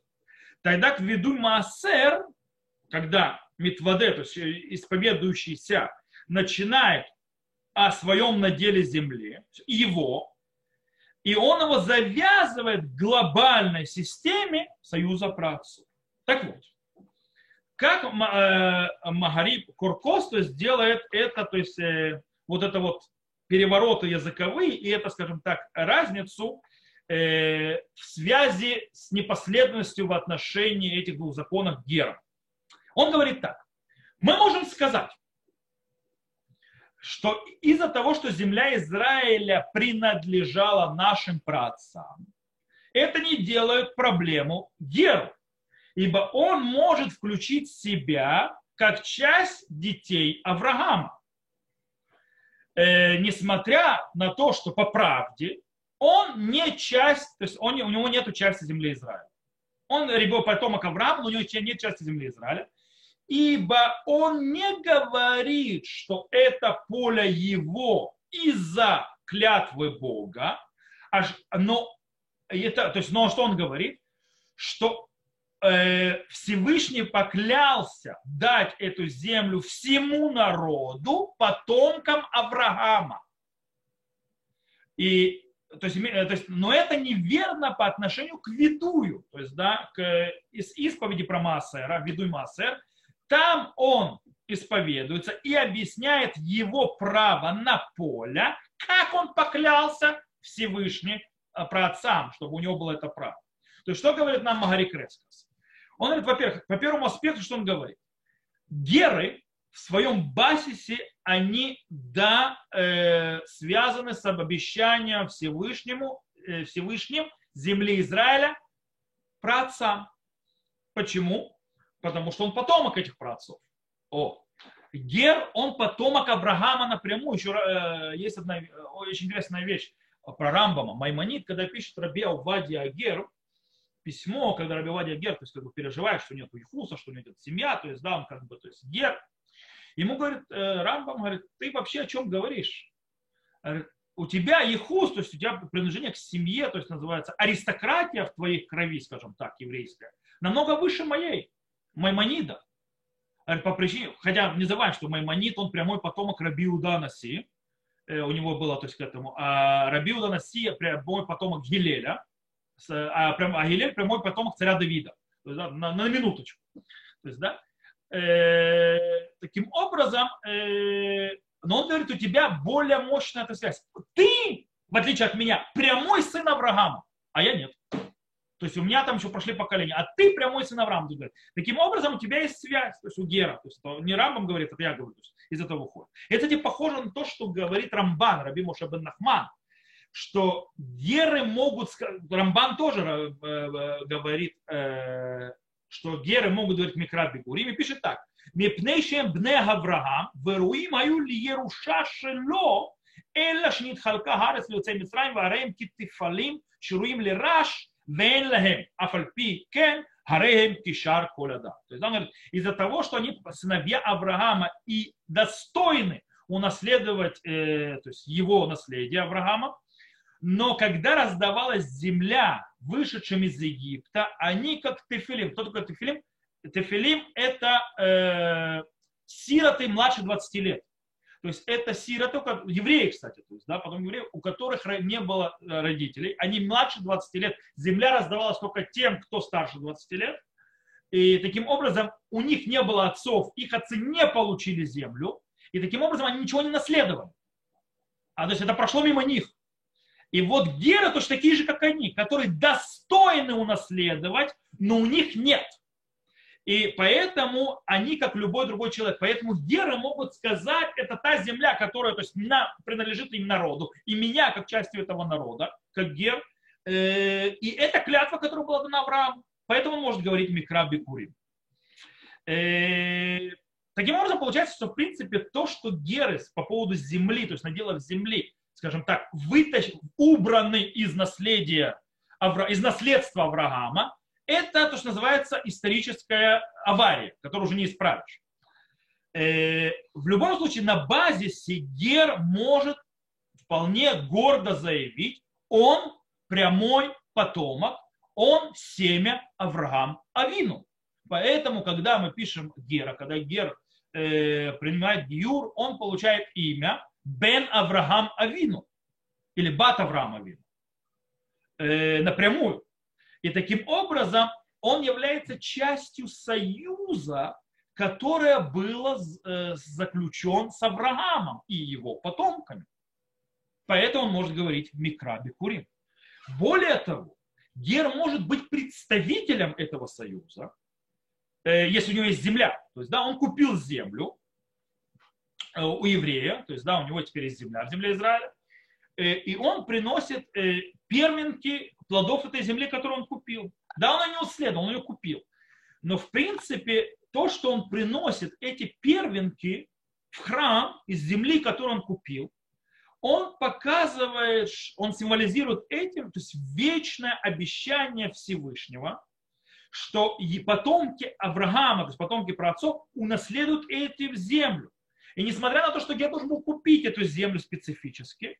Тогда к виду Маасер, когда Митваде, то есть исповедующийся, начинает о своем наделе земли, его, и он его завязывает к глобальной системе союза праотцов. Так вот, как э, Магариб Куркос то есть, делает это, то есть э, вот это вот перевороты языковые и это, скажем так, разницу э, в связи с непоследовностью в отношении этих двух законов Гера. Он говорит так. Мы можем сказать, что из-за того, что земля Израиля принадлежала нашим праотцам, это не делает проблему Геру, ибо он может включить себя как часть детей Авраама. Э, несмотря на то, что по правде он не часть, то есть он, у него нет части земли Израиля. Он ребенок потомок Авраама, но у него нет части земли Израиля ибо он не говорит, что это поле его из-за клятвы Бога, но, это, то есть, но что он говорит? Что э, Всевышний поклялся дать эту землю всему народу, потомкам Авраама. И то есть, то есть, но это неверно по отношению к видую, то есть, да, к из исповеди про Маасера, видуй Маасер, там он исповедуется и объясняет его право на поле, как он поклялся Всевышний э, про отцам, чтобы у него было это право. То есть что говорит нам Магари Крескас? Он говорит, во-первых, по первому аспекту, что он говорит? Геры в своем басисе, они, да, э, связаны с обещанием Всевышнему, э, Всевышним земли Израиля про отцам. Почему? Потому что он потомок этих праотцов. О, Гер, он потомок Авраама напрямую. Еще э, есть одна э, очень интересная вещь про Рамбама. Маймонит, когда пишет Раби Авадия Гер, письмо, когда Раби Авадия Гер, то есть как бы переживает, что нет Ихуса, что нет семья, то есть да, он как бы, то есть Гер. Ему говорит, э, Рамбам говорит, ты вообще о чем говоришь? у тебя Ихус, то есть у тебя принадлежение к семье, то есть называется аристократия в твоей крови, скажем так, еврейская, намного выше моей. Маймонида. По причине, хотя не забываем, что Маймонид, он прямой потомок Раби Наси, э, у него было, то есть к этому, а Раби Наси прямой потомок Гилеля, а, прям, а Гилель прямой потомок царя Давида. То есть, да, на, на минуточку. То есть, да, э, таким образом, э, но он говорит, у тебя более мощная эта связь. Ты, в отличие от меня, прямой сын Авраама, а я нет. То есть у меня там еще прошли поколения, а ты прямой сын Авраама. Говорит. Таким образом, у тебя есть связь, то есть у Гера. То есть это не Рамбам говорит, это я говорю, то есть из этого выходит. Это типа похоже на то, что говорит Рамбан, Раби Моша бен Нахман, что геры могут, Рамбан тоже э, э, говорит, э, что геры могут говорить Микрат Бегурим, и пишет так. מפני бне Авраам, ורואים היו לירושה שלו, אלא שנתחלקה הארץ ליוצאי מצרים, והרי הם כתפלים שרויים לרש, Мейн лагем, афальпи кен, Гарегем Кишар Коляда. То есть он говорит, из-за того, что они сыновья Авраама и достойны унаследовать э, то есть его наследие Авраама, но когда раздавалась земля вышедшим из Египта, они как тефилим. Кто такой тефилим? Тефилим – это э, сироты младше 20 лет. То есть это сироты, евреи, кстати, то есть, да, потом евреи, у которых не было э, родителей, они младше 20 лет, земля раздавалась только тем, кто старше 20 лет, и таким образом у них не было отцов, их отцы не получили землю, и таким образом они ничего не наследовали. А то есть это прошло мимо них. И вот Гера точно такие же, как они, которые достойны унаследовать, но у них нет. И поэтому они, как любой другой человек, поэтому геры могут сказать, это та земля, которая то есть, на, принадлежит им народу, и меня, как частью этого народа, как гер, Э, и это клятва, которая была дана Аврааму. Поэтому он может говорить Микра Бикурим. Э, таким образом, получается, что в принципе то, что Герес по поводу земли, то есть наделав земли, скажем так, вытащ... убраны из наследия, из наследства Авраама, это то, что называется историческая авария, которую уже не исправишь. Э, в любом случае, на базисе Гер может вполне гордо заявить, он прямой потомок, он семя Авраам Авину. Поэтому, когда мы пишем Гера, когда Гер э, принимает Гиюр, он получает имя Бен Авраам Авину или Бат Авраам Авину э, напрямую. И таким образом он является частью союза, которое было э, заключен с Авраамом и его потомками. Поэтому он может говорить Микра Бекурим. Более того, Гер может быть представителем этого союза, э, если у него есть земля. То есть, да, он купил землю э, у еврея, то есть, да, у него теперь есть земля в земле Израиля, и он приносит перминки плодов этой земли, которую он купил. Да, он ее уследовал, он ее купил. Но, в принципе, то, что он приносит эти первенки в храм из земли, которую он купил, он показывает, он символизирует этим, то есть вечное обещание Всевышнего, что и потомки Авраама, то есть потомки праотцов, унаследуют эту землю. И несмотря на то, что я должен был купить эту землю специфически,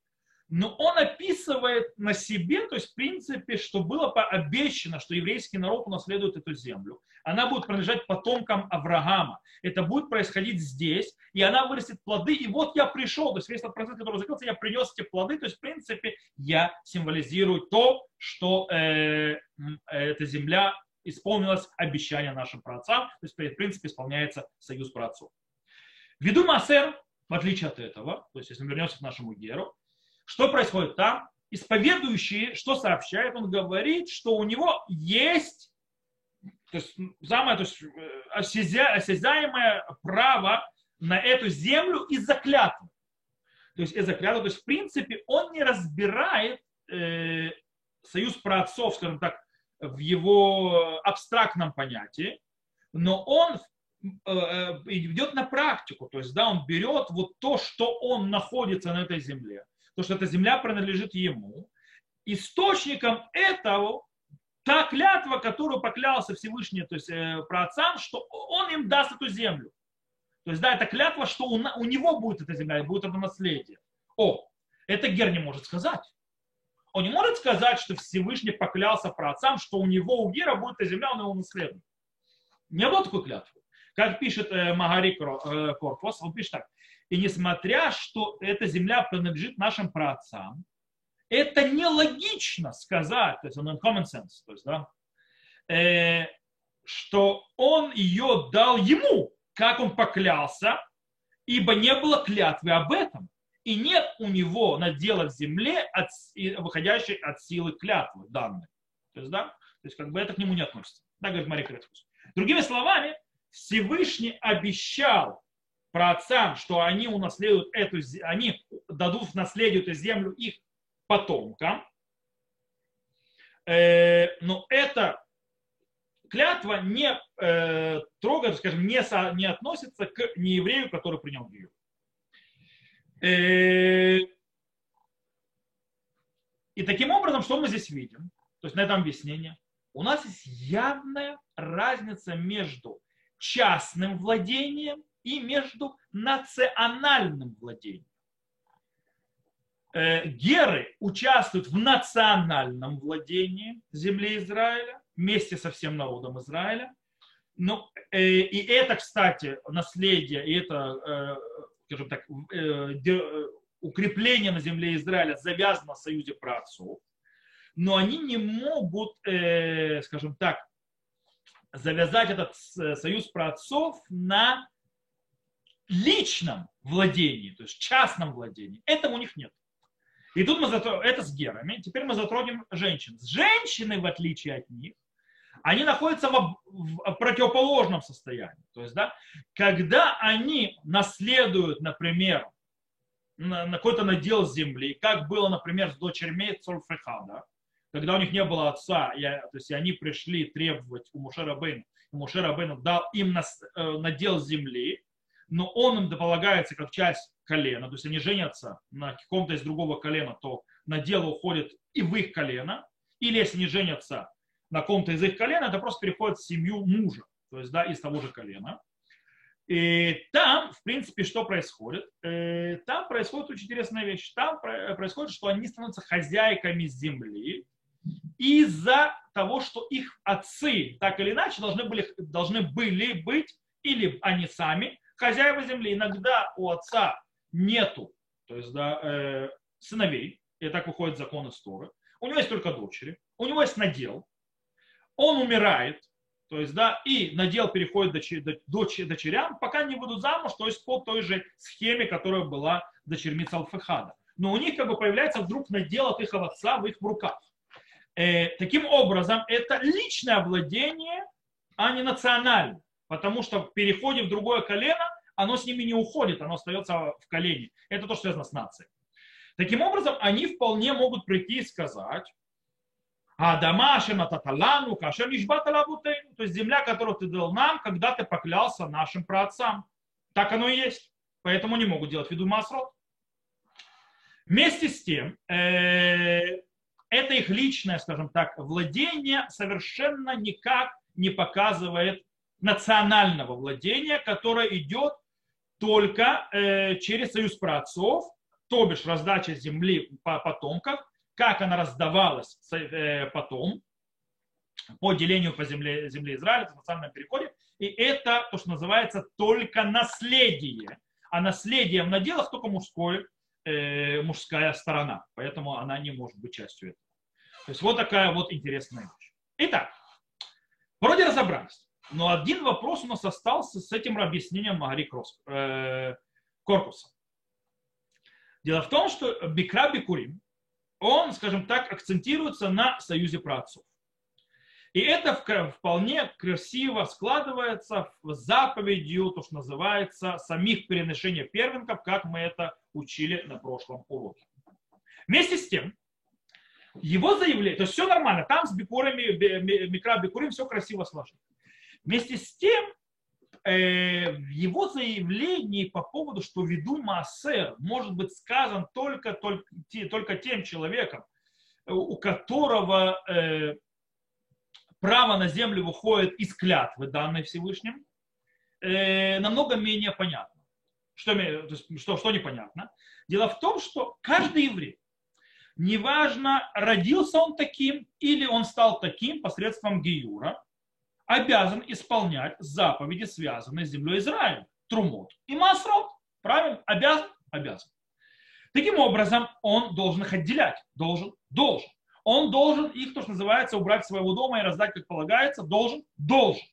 но он описывает на себе, то есть в принципе, что было обещано, что еврейский народ унаследует эту землю. Она будет принадлежать потомкам Авраама. Это будет происходить здесь, и она вырастет плоды. И вот я пришел, то есть весь этот процесс, который закрылся, я принес эти плоды. То есть в принципе я символизирую то, что э, эта земля исполнилось обещание нашим праотцам, то есть в принципе исполняется союз праотцов. Ввиду Массер, в отличие от этого, то есть если мы вернемся к нашему Геру, что происходит там? Исповедующий, что сообщает? Он говорит, что у него есть то есть, самое то есть, э, осязя, осязаемое право на эту землю из-за. То есть из-за клятвы. То есть, в принципе, он не разбирает э, союз праотцов, скажем так, в его абстрактном понятии, но он э, э, идет на практику, то есть да, он берет вот то, что он находится на этой земле, то, что эта земля принадлежит ему. Источником этого та клятва, которую поклялся Всевышний, то есть э, про отцам, что он им даст эту землю. То есть, да, это клятва, что у, у него будет эта земля, и будет это наследие. О, это Гер не может сказать. Он не может сказать, что Всевышний поклялся про отцам, что у него, у Гера будет эта земля, он его наследует. Не было такой клятвы. Как пишет э, Магари э, Корпус, он пишет так. И несмотря, что эта земля принадлежит нашим праотцам, это нелогично сказать, то есть он common sense, то есть, да, э, что он ее дал ему, как он поклялся, ибо не было клятвы об этом. И нет у него надела в земле, от, выходящей от силы клятвы данной. То есть, да, то есть как бы это к нему не относится. Так говорит Мария Кретус. Другими словами, Всевышний обещал про отцам, что они унаследуют эту, они дадут в наследие эту землю их потомкам. Э, но эта клятва не э, трогает, скажем, не, со, не относится к нееврею, который принял ее. Э, и таким образом, что мы здесь видим? То есть на этом объяснение. У нас есть явная разница между частным владением и между национальным владением. Э, геры участвуют в национальном владении земли Израиля вместе со всем народом Израиля. Ну, э, и это, кстати, наследие, и это, э, скажем так, укрепление на земле Израиля завязано в союзе праотцов. Но они не могут, скажем так, завязать этот союз праотцов на личном владении, то есть частном владении. Этого у них нет. И тут мы затронем, это с герами, теперь мы затронем женщин. Женщины, в отличие от них, они находятся в, в противоположном состоянии. То есть, да, когда они наследуют, например, на, на какой-то надел земли, как было, например, с дочерьми Цольфрехада, когда у них не было отца, я, то есть они пришли требовать у Мушера Бейна, и Мушера Бейна дал им нас, э, надел земли, но он им полагается как часть колена, то есть они женятся на каком-то из другого колена, то надел уходит и в их колено, или если не женятся на ком-то из их колена, это просто переходит в семью мужа, то есть да, из того же колена. И там, в принципе, что происходит? Э, там происходит очень интересная вещь. Там происходит, что они становятся хозяйками земли из-за того, что их отцы так или иначе должны были, должны были быть, или они сами, хозяева земли. Иногда у отца нету то есть, да, э, сыновей, и так выходит закон истории. У него есть только дочери, у него есть надел, он умирает, то есть, да, и надел переходит дочь, дочерям, пока не будут замуж, то есть по той же схеме, которая была дочерьми Цалфехада. Но у них как бы появляется вдруг надел от их отца в их руках. Э, таким образом, это личное владение, а не национальное. Потому что в переходе в другое колено, оно с ними не уходит, оно остается в колене. Это то, что связано с нацией. Таким образом, они вполне могут прийти и сказать, а Дамашина Таталану, Кашем Ишбаталабутейну, то есть земля, которую ты дал нам, когда ты поклялся нашим праотцам. Так оно и есть. Поэтому не могут делать виду Масрот. Вместе с тем, э, это их личное, скажем так, владение совершенно никак не показывает национального владения, которое идет только э, через союз праотцов, то бишь раздача земли по потомкам, как она раздавалась э, потом по делению по земле, земле Израиля, в национальном переходе. И это то, что называется только наследие. А наследие в наделах только мужской, э, мужская сторона. Поэтому она не может быть частью этого. То есть вот такая вот интересная вещь. Итак, вроде разобрались. Но один вопрос у нас остался с этим объяснением Магари э, Корпуса. Дело в том, что Бикра Бикурим, он, скажем так, акцентируется на союзе праотцов. И это вполне красиво складывается в заповедью, то, что называется, самих переношения первенков, как мы это учили на прошлом уроке. Вместе с тем, его заявление, то есть все нормально, там с бикурами, микро бикурим все красиво сложно. Вместе с тем, Э, в его заявлении по поводу, что веду Маасер может быть сказан только, только, только тем человеком, у которого э, право на землю выходит из клятвы, данной Всевышним, э, намного менее понятно. Что, что, что непонятно? Дело в том, что каждый еврей, неважно, родился он таким или он стал таким посредством Гиюра, обязан исполнять заповеди, связанные с землей Израиля. Трумот и Масрот. Правильно? Обязан? Обязан. Таким образом, он должен их отделять. Должен? Должен. Он должен их, то, что называется, убрать своего дома и раздать, как полагается. Должен? Должен.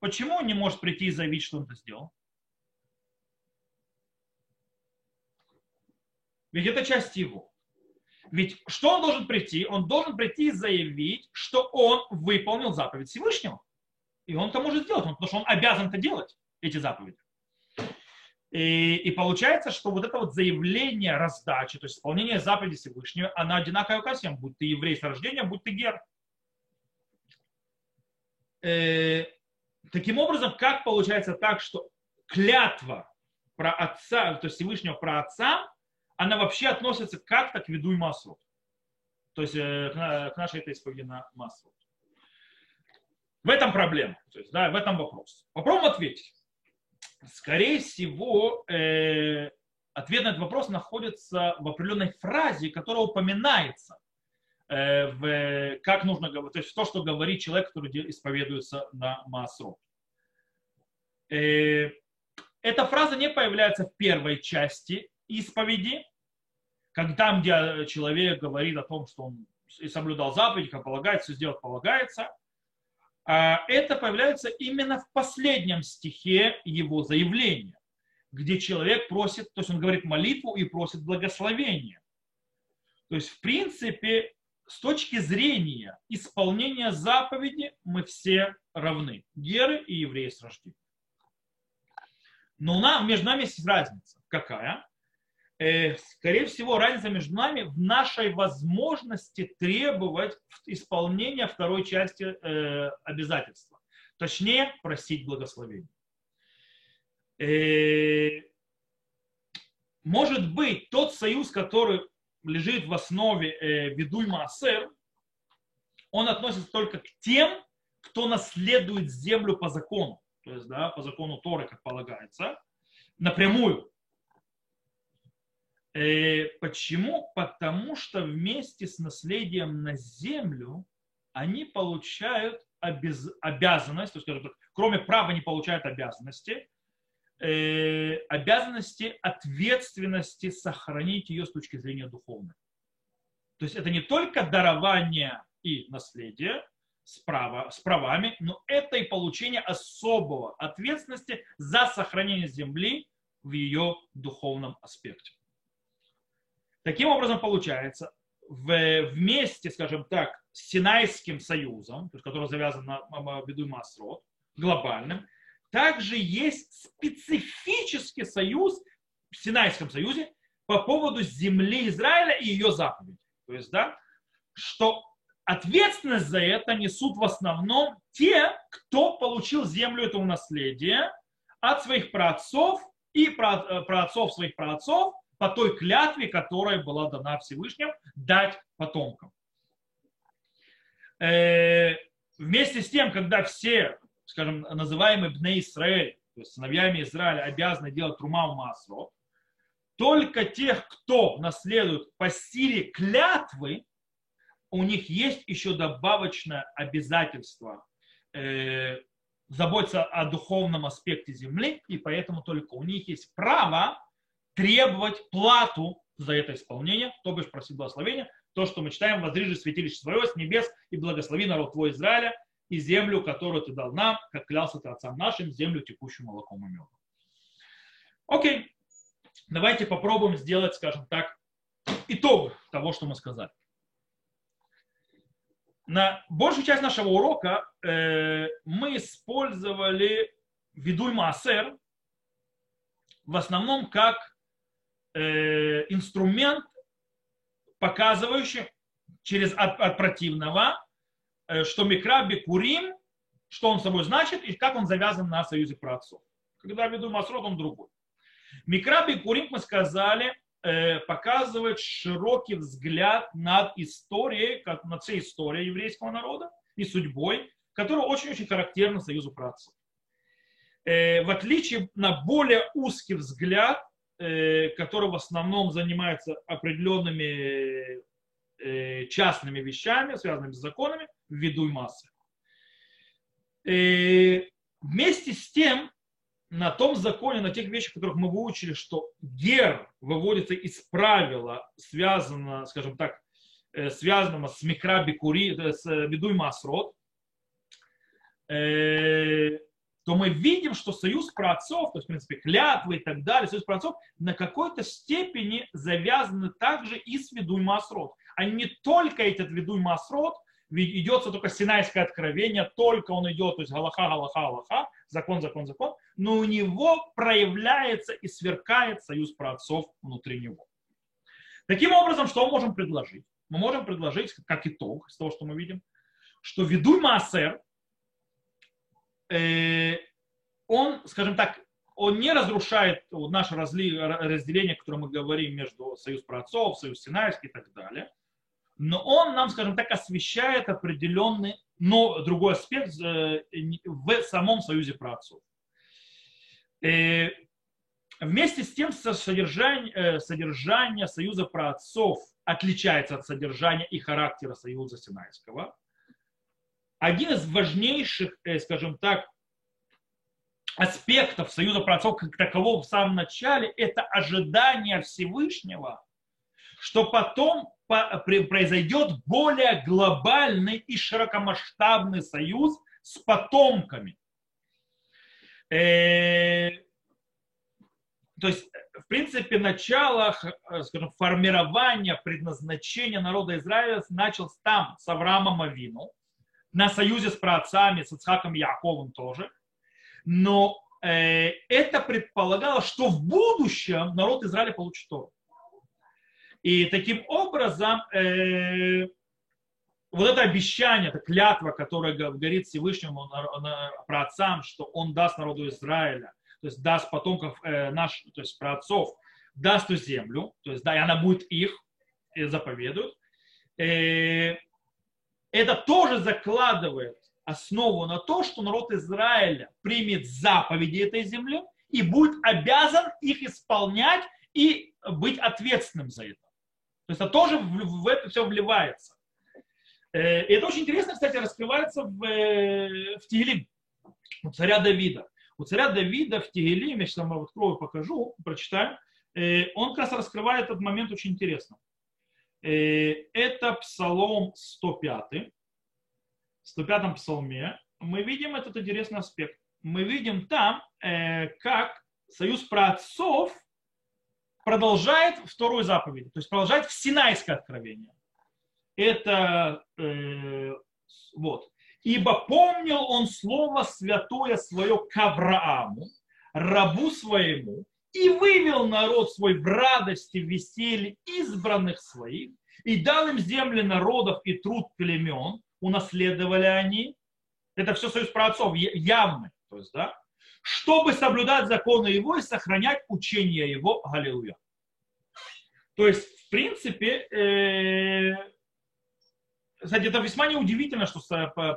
Почему он не может прийти и заявить, что он это сделал? Ведь это часть его. Ведь что он должен прийти? Он должен прийти и заявить, что он выполнил заповедь Всевышнего. И он это может сделать, потому что он обязан это делать, эти заповеди. И, и получается, что вот это вот заявление раздачи, то есть исполнение заповеди Всевышнего, она одинаковая ко всем, будь ты еврей с рождения, будь ты гер. Э, таким образом, как получается так, что клятва про отца, то есть Всевышнего про отца, она вообще относится как-то к виду и массу. То есть э, к нашей этой исповеди на массу. В этом проблема, то есть, да, в этом вопрос. Попробуем ответить. Скорее всего, э, ответ на этот вопрос находится в определенной фразе, которая упоминается, э, в, как нужно говорить, то есть то, что говорит человек, который исповедуется на Маасрот. Э, эта фраза не появляется в первой части исповеди, как там, где человек говорит о том, что он и соблюдал заповедь, как полагается, все сделать полагается, это появляется именно в последнем стихе его заявления, где человек просит, то есть он говорит молитву и просит благословения. То есть, в принципе, с точки зрения исполнения заповеди мы все равны. Геры и евреи с рождения. Но нам, между нами есть разница. Какая? Э, скорее всего, разница между нами в нашей возможности требовать исполнения второй части э, обязательства. Точнее, просить благословения. Э, может быть, тот союз, который лежит в основе Ведуй Маасер, он относится только к тем, кто наследует землю по закону. То есть, да, по закону Торы, как полагается, напрямую. Э, почему? Потому что вместе с наследием на землю они получают обез... обязанность, то есть, кроме права они получают обязанности, э, обязанности ответственности сохранить ее с точки зрения духовной. То есть это не только дарование и наследие с, права, с правами, но это и получение особого ответственности за сохранение земли в ее духовном аспекте. Таким образом, получается, в, вместе, скажем так, с Синайским союзом, который завязан на Беду Масрот, глобальным, также есть специфический союз в Синайском союзе по поводу земли Израиля и ее заповедей. То есть, да, что ответственность за это несут в основном те, кто получил землю этого наследия от своих праотцов и праотцов своих праотцов по той клятве, которая была дана Всевышним, дать потомкам. Э, вместе с тем, когда все, скажем, называемые Бне Израиль, то есть сыновьями Израиля, обязаны делать трума масло, только тех, кто наследует по силе клятвы, у них есть еще добавочное обязательство э, заботиться о духовном аспекте земли, и поэтому только у них есть право требовать плату за это исполнение, то бишь просить благословения, то, что мы читаем, возрижи святилище свое с небес и благослови народ твой Израиля и землю, которую ты дал нам, как клялся ты отцам нашим, землю, текущую молоком и медом. Окей, давайте попробуем сделать, скажем так, итог того, что мы сказали. На большую часть нашего урока э, мы использовали Видуй Маасер в основном как э, инструмент, показывающий через от, от противного, э, что Микраби Курим, что он собой значит и как он завязан на союзе праотцов. Когда веду Масрот, он другой. Микраби Курим, мы сказали, э, показывает широкий взгляд над историей, как, над всей историей еврейского народа и судьбой, которая очень-очень характерна союзу праотцов. В отличие на более узкий взгляд который в основном занимается определенными э, частными вещами, связанными с законами, ввиду и массы. И э, вместе с тем, на том законе, на тех вещах, которых мы выучили, что гер выводится из правила, связано, скажем так, связанного с микроби кури, с бедуй масрот, то мы видим, что союз праотцов, то есть, в принципе, клятвы и так далее, союз праотцов на какой-то степени завязаны также и с ведуй масрот. А не только этот ведуй масрот, ведь идется только синайское откровение, только он идет, то есть галаха, галаха, галаха, закон, закон, закон, но у него проявляется и сверкает союз праотцов внутри него. Таким образом, что мы можем предложить? Мы можем предложить, как итог из того, что мы видим, что ведуй маасер, он, скажем так, он не разрушает наше разделение, которое мы говорим между союз праотцов, союз синайский и так далее, но он нам, скажем так, освещает определенный, но другой аспект э, в самом союзе праотцов. Э, вместе с тем содержание, содержание союза праотцов отличается от содержания и характера союза Синайского один из важнейших, э, скажем так, аспектов союза праотцов как такового в самом начале – это ожидание Всевышнего, что потом произойдет более глобальный и широкомасштабный союз с потомками. Э, то есть, в принципе, начало э, скажем, формирования предназначения народа Израиля началось там, с Авраамом Авину, на союзе с праотцами, с Ицхаком и Яковом тоже. Но э, это предполагало, что в будущем народ Израиля получит Тору. И таким образом э, вот это обещание, это клятва, которая говорит Всевышнему про что он даст народу Израиля, то есть даст потомков э, наш, то есть про даст эту землю, то есть да, и она будет их, заповедует. Э, это тоже закладывает основу на то, что народ Израиля примет заповеди этой земли и будет обязан их исполнять и быть ответственным за это. То есть это тоже в, это все вливается. Э, это очень интересно, кстати, раскрывается в, э, в Тигелим, у царя Давида. У царя Давида в Тигелим, я сейчас вам открою, покажу, прочитаю, э, он как раз раскрывает этот момент очень интересно. Это Псалом 105, в 105 псалме мы видим этот интересный аспект. Мы видим там, как союз праотцов продолжает вторую заповедь, то есть продолжает Синайское откровение это э, вот. Ибо помнил он слово святое свое к Аврааму, рабу своему, и вывел народ свой в радости, в веселье избранных своих, и дал им земли народов и труд племен, унаследовали они. Это все союз про отцов, явный. То есть, да, чтобы соблюдать законы его и сохранять учение его. Аллилуйя. То есть, в принципе, э, кстати, это весьма неудивительно, что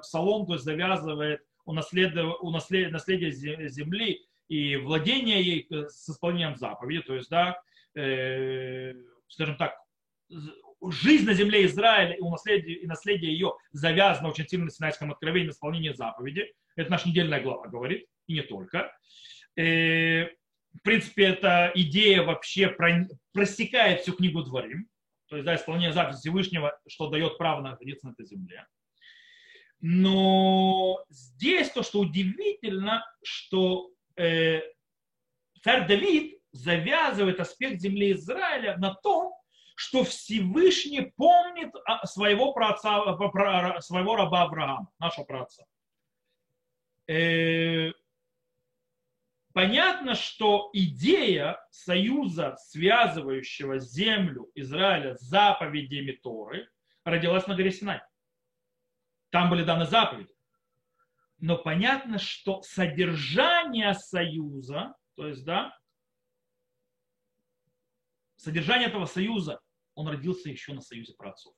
Псалом то есть, завязывает унаследие, наследие земли и владение ей э, с исполнением заповеди, то есть, да, э, скажем так, жизнь на земле Израиля и, наследие, и наследие ее завязано очень сильно на Синайском откровении, на исполнении заповеди. Это наша недельная глава говорит, и не только. Э, в принципе, эта идея вообще просекает всю книгу Дворим то есть да, исполнение заповеди Всевышнего, что дает право находиться на этой земле. Но здесь то, что удивительно, что э, царь Давид завязывает аспект земли Израиля на том, что Всевышний помнит своего, праотца, своего раба Авраама, нашего праотца. Э, Понятно, что идея союза, связывающего землю Израиля с заповедями Торы, родилась на горе Синай. Там были даны заповеди. Но понятно, что содержание союза, то есть, да, содержание этого союза, он родился еще на союзе праотцов.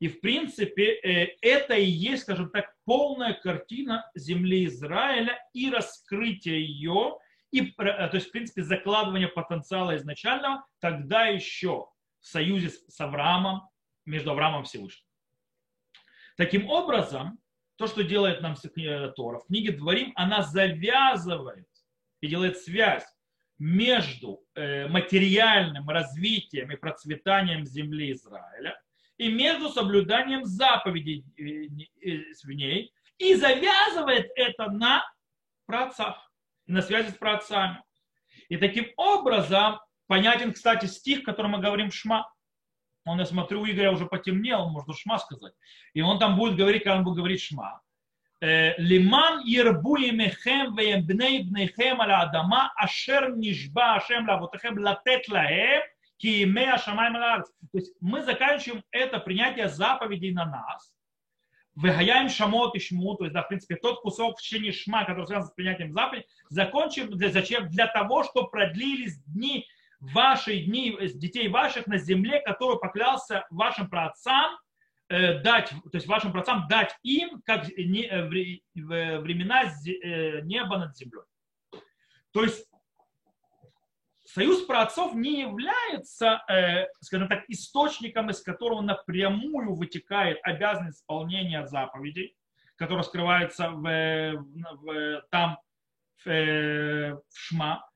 И в принципе э, это и есть, скажем так, полная картина земли Израиля и раскрытие ее, и, э, то есть в принципе закладывание потенциала изначального, тогда еще в союзе с Авраамом, между Авраамом и Всевышним. Таким образом, то, что делает нам э, Тора в книге Дворим, она завязывает и делает связь между материальным развитием и процветанием земли Израиля и между соблюданием заповедей э, э, в ней и завязывает это на праотцах, на связи с праотцами. И таким образом понятен, кстати, стих, который мы говорим Шма. Он, я смотрю, у Игоря уже потемнел, можно Шма сказать. И он там будет говорить, когда он будет говорить Шма. «Э, Лиман ербу емехем веем бней бнейхем аля адама ашер нишба ашем лавотехем латет лаем Киемея Шамай То есть мы заканчиваем это принятие заповедей на нас. Выгаяем шамот и шму, то есть, да, в принципе, тот кусок в течение шма, который связан с принятием заповедей, закончим для, зачем? Для того, чтобы продлились дни ваши дни, детей ваших на земле, которую поклялся вашим праотцам, э, дать, то есть вашим праотцам дать им, как не, э, времена э, неба над землей. То есть Союз праотцов не является, э, скажем так, источником, из которого напрямую вытекает обязанность исполнения заповедей, которая скрывается в, в, там в, э, в Шма,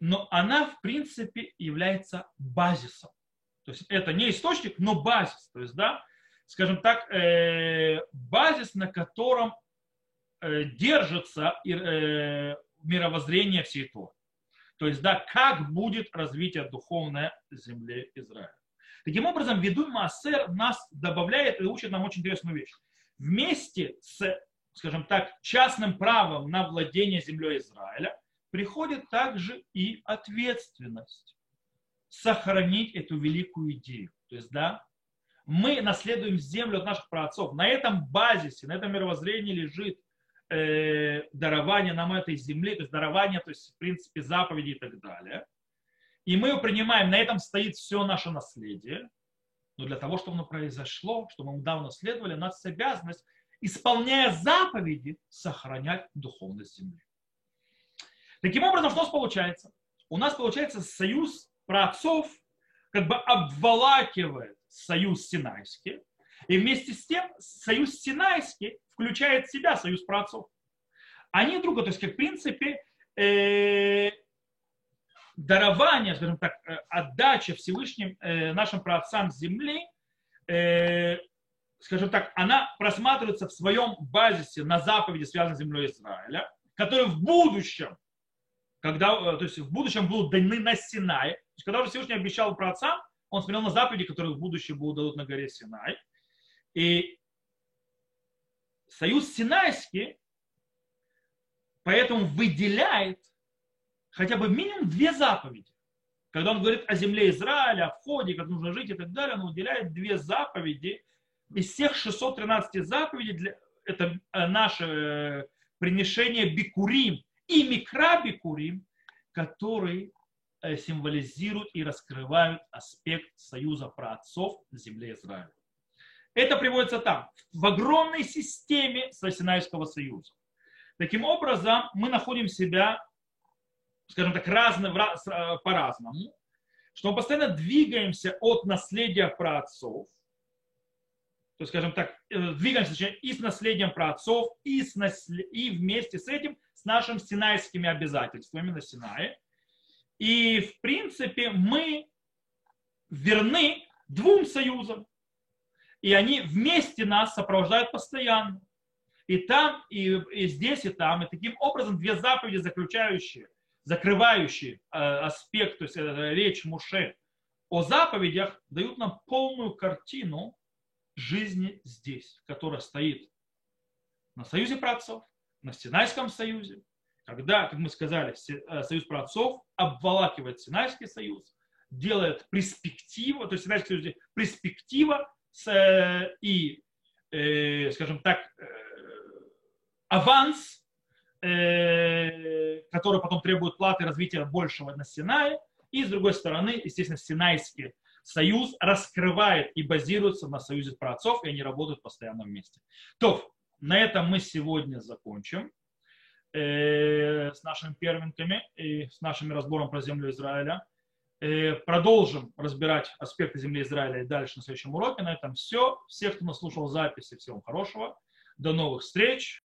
но она, в принципе, является базисом. То есть это не источник, но базис. То есть, да, скажем так, э, базис, на котором э, держится э, мировоззрение всей Торы. То есть, да, как будет развитие духовной земли Израиля. Таким образом, веду Маасер нас добавляет и учит нам очень интересную вещь. Вместе с, скажем так, частным правом на владение землей Израиля приходит также и ответственность. сохранить эту великую идею. То есть, да, мы наследуем землю от наших праотцов. На этом базисе, на этом мировоззрении лежит э, дарование нам этой земли, то есть дарование, то есть, в принципе, заповеди и так далее. И мы его принимаем, на этом стоит все наше наследие. Но для того, чтобы оно произошло, чтобы мы давно наследовали, у нас есть обязанность, исполняя заповеди, сохранять духовность земли. Таким образом, что у нас получается? У нас получается союз праотцов как бы обволакивает союз Синайский, и вместе с тем союз Синайский включает в себя союз праотцов. Они друга, то есть, как в принципе, э, дарование, скажем так, э, отдача Всевышним э, нашим праотцам земли, э, скажем так, она просматривается в своем базисе на заповеди, связанной с землей Израиля, которые в будущем, когда, э, то есть в будущем будут даны на Синай, то есть когда уже Всевышний обещал праотцам, он смотрел на заповеди, которые в будущем будут дадут на горе Синай. И союз Синайский поэтому выделяет хотя бы минимум две заповеди. Когда он говорит о земле Израиля, о входе, как нужно жить и так далее, он выделяет две заповеди. Из всех 613 заповедей для, это э, наше э, приношение бикурим и микра бикурим, который Э, символизируют и раскрывают аспект союза праотцов на земле Израиля. Это приводится там, в огромной системе Синайского союза. Таким образом, мы находим себя, скажем так, разно, э, по-разному, что мы постоянно двигаемся от наследия праотцов, то есть, скажем так, э, двигаемся и с наследием праотцов, и, с наслед... и вместе с этим с нашими синайскими обязательствами на Синае, и, в принципе, мы верны двум союзам. И они вместе нас сопровождают постоянно. И там, и, и здесь, и там. И таким образом две заповеди, заключающие, закрывающие э, аспект, то есть э, речь Муше о заповедях, дают нам полную картину жизни здесь, которая стоит на союзе працов, на Синайском союзе, когда, как мы сказали, э, союз праотцов обволакивает Синайский союз, делает перспективу, то есть Синайский союз перспектива с, э, и, э, скажем так, э, аванс, э, который потом требует платы развития большего на Синае, и с другой стороны, естественно, Синайский союз раскрывает и базируется на союзе праотцов, и они работают постоянно вместе. То, на этом мы сегодня закончим. Э, с нашими первенками и с нашим разбором про землю Израиля. Э, продолжим разбирать аспекты земли Израиля и дальше на следующем уроке. На этом все. Всех, кто нас слушал записи, всего хорошего. До новых встреч.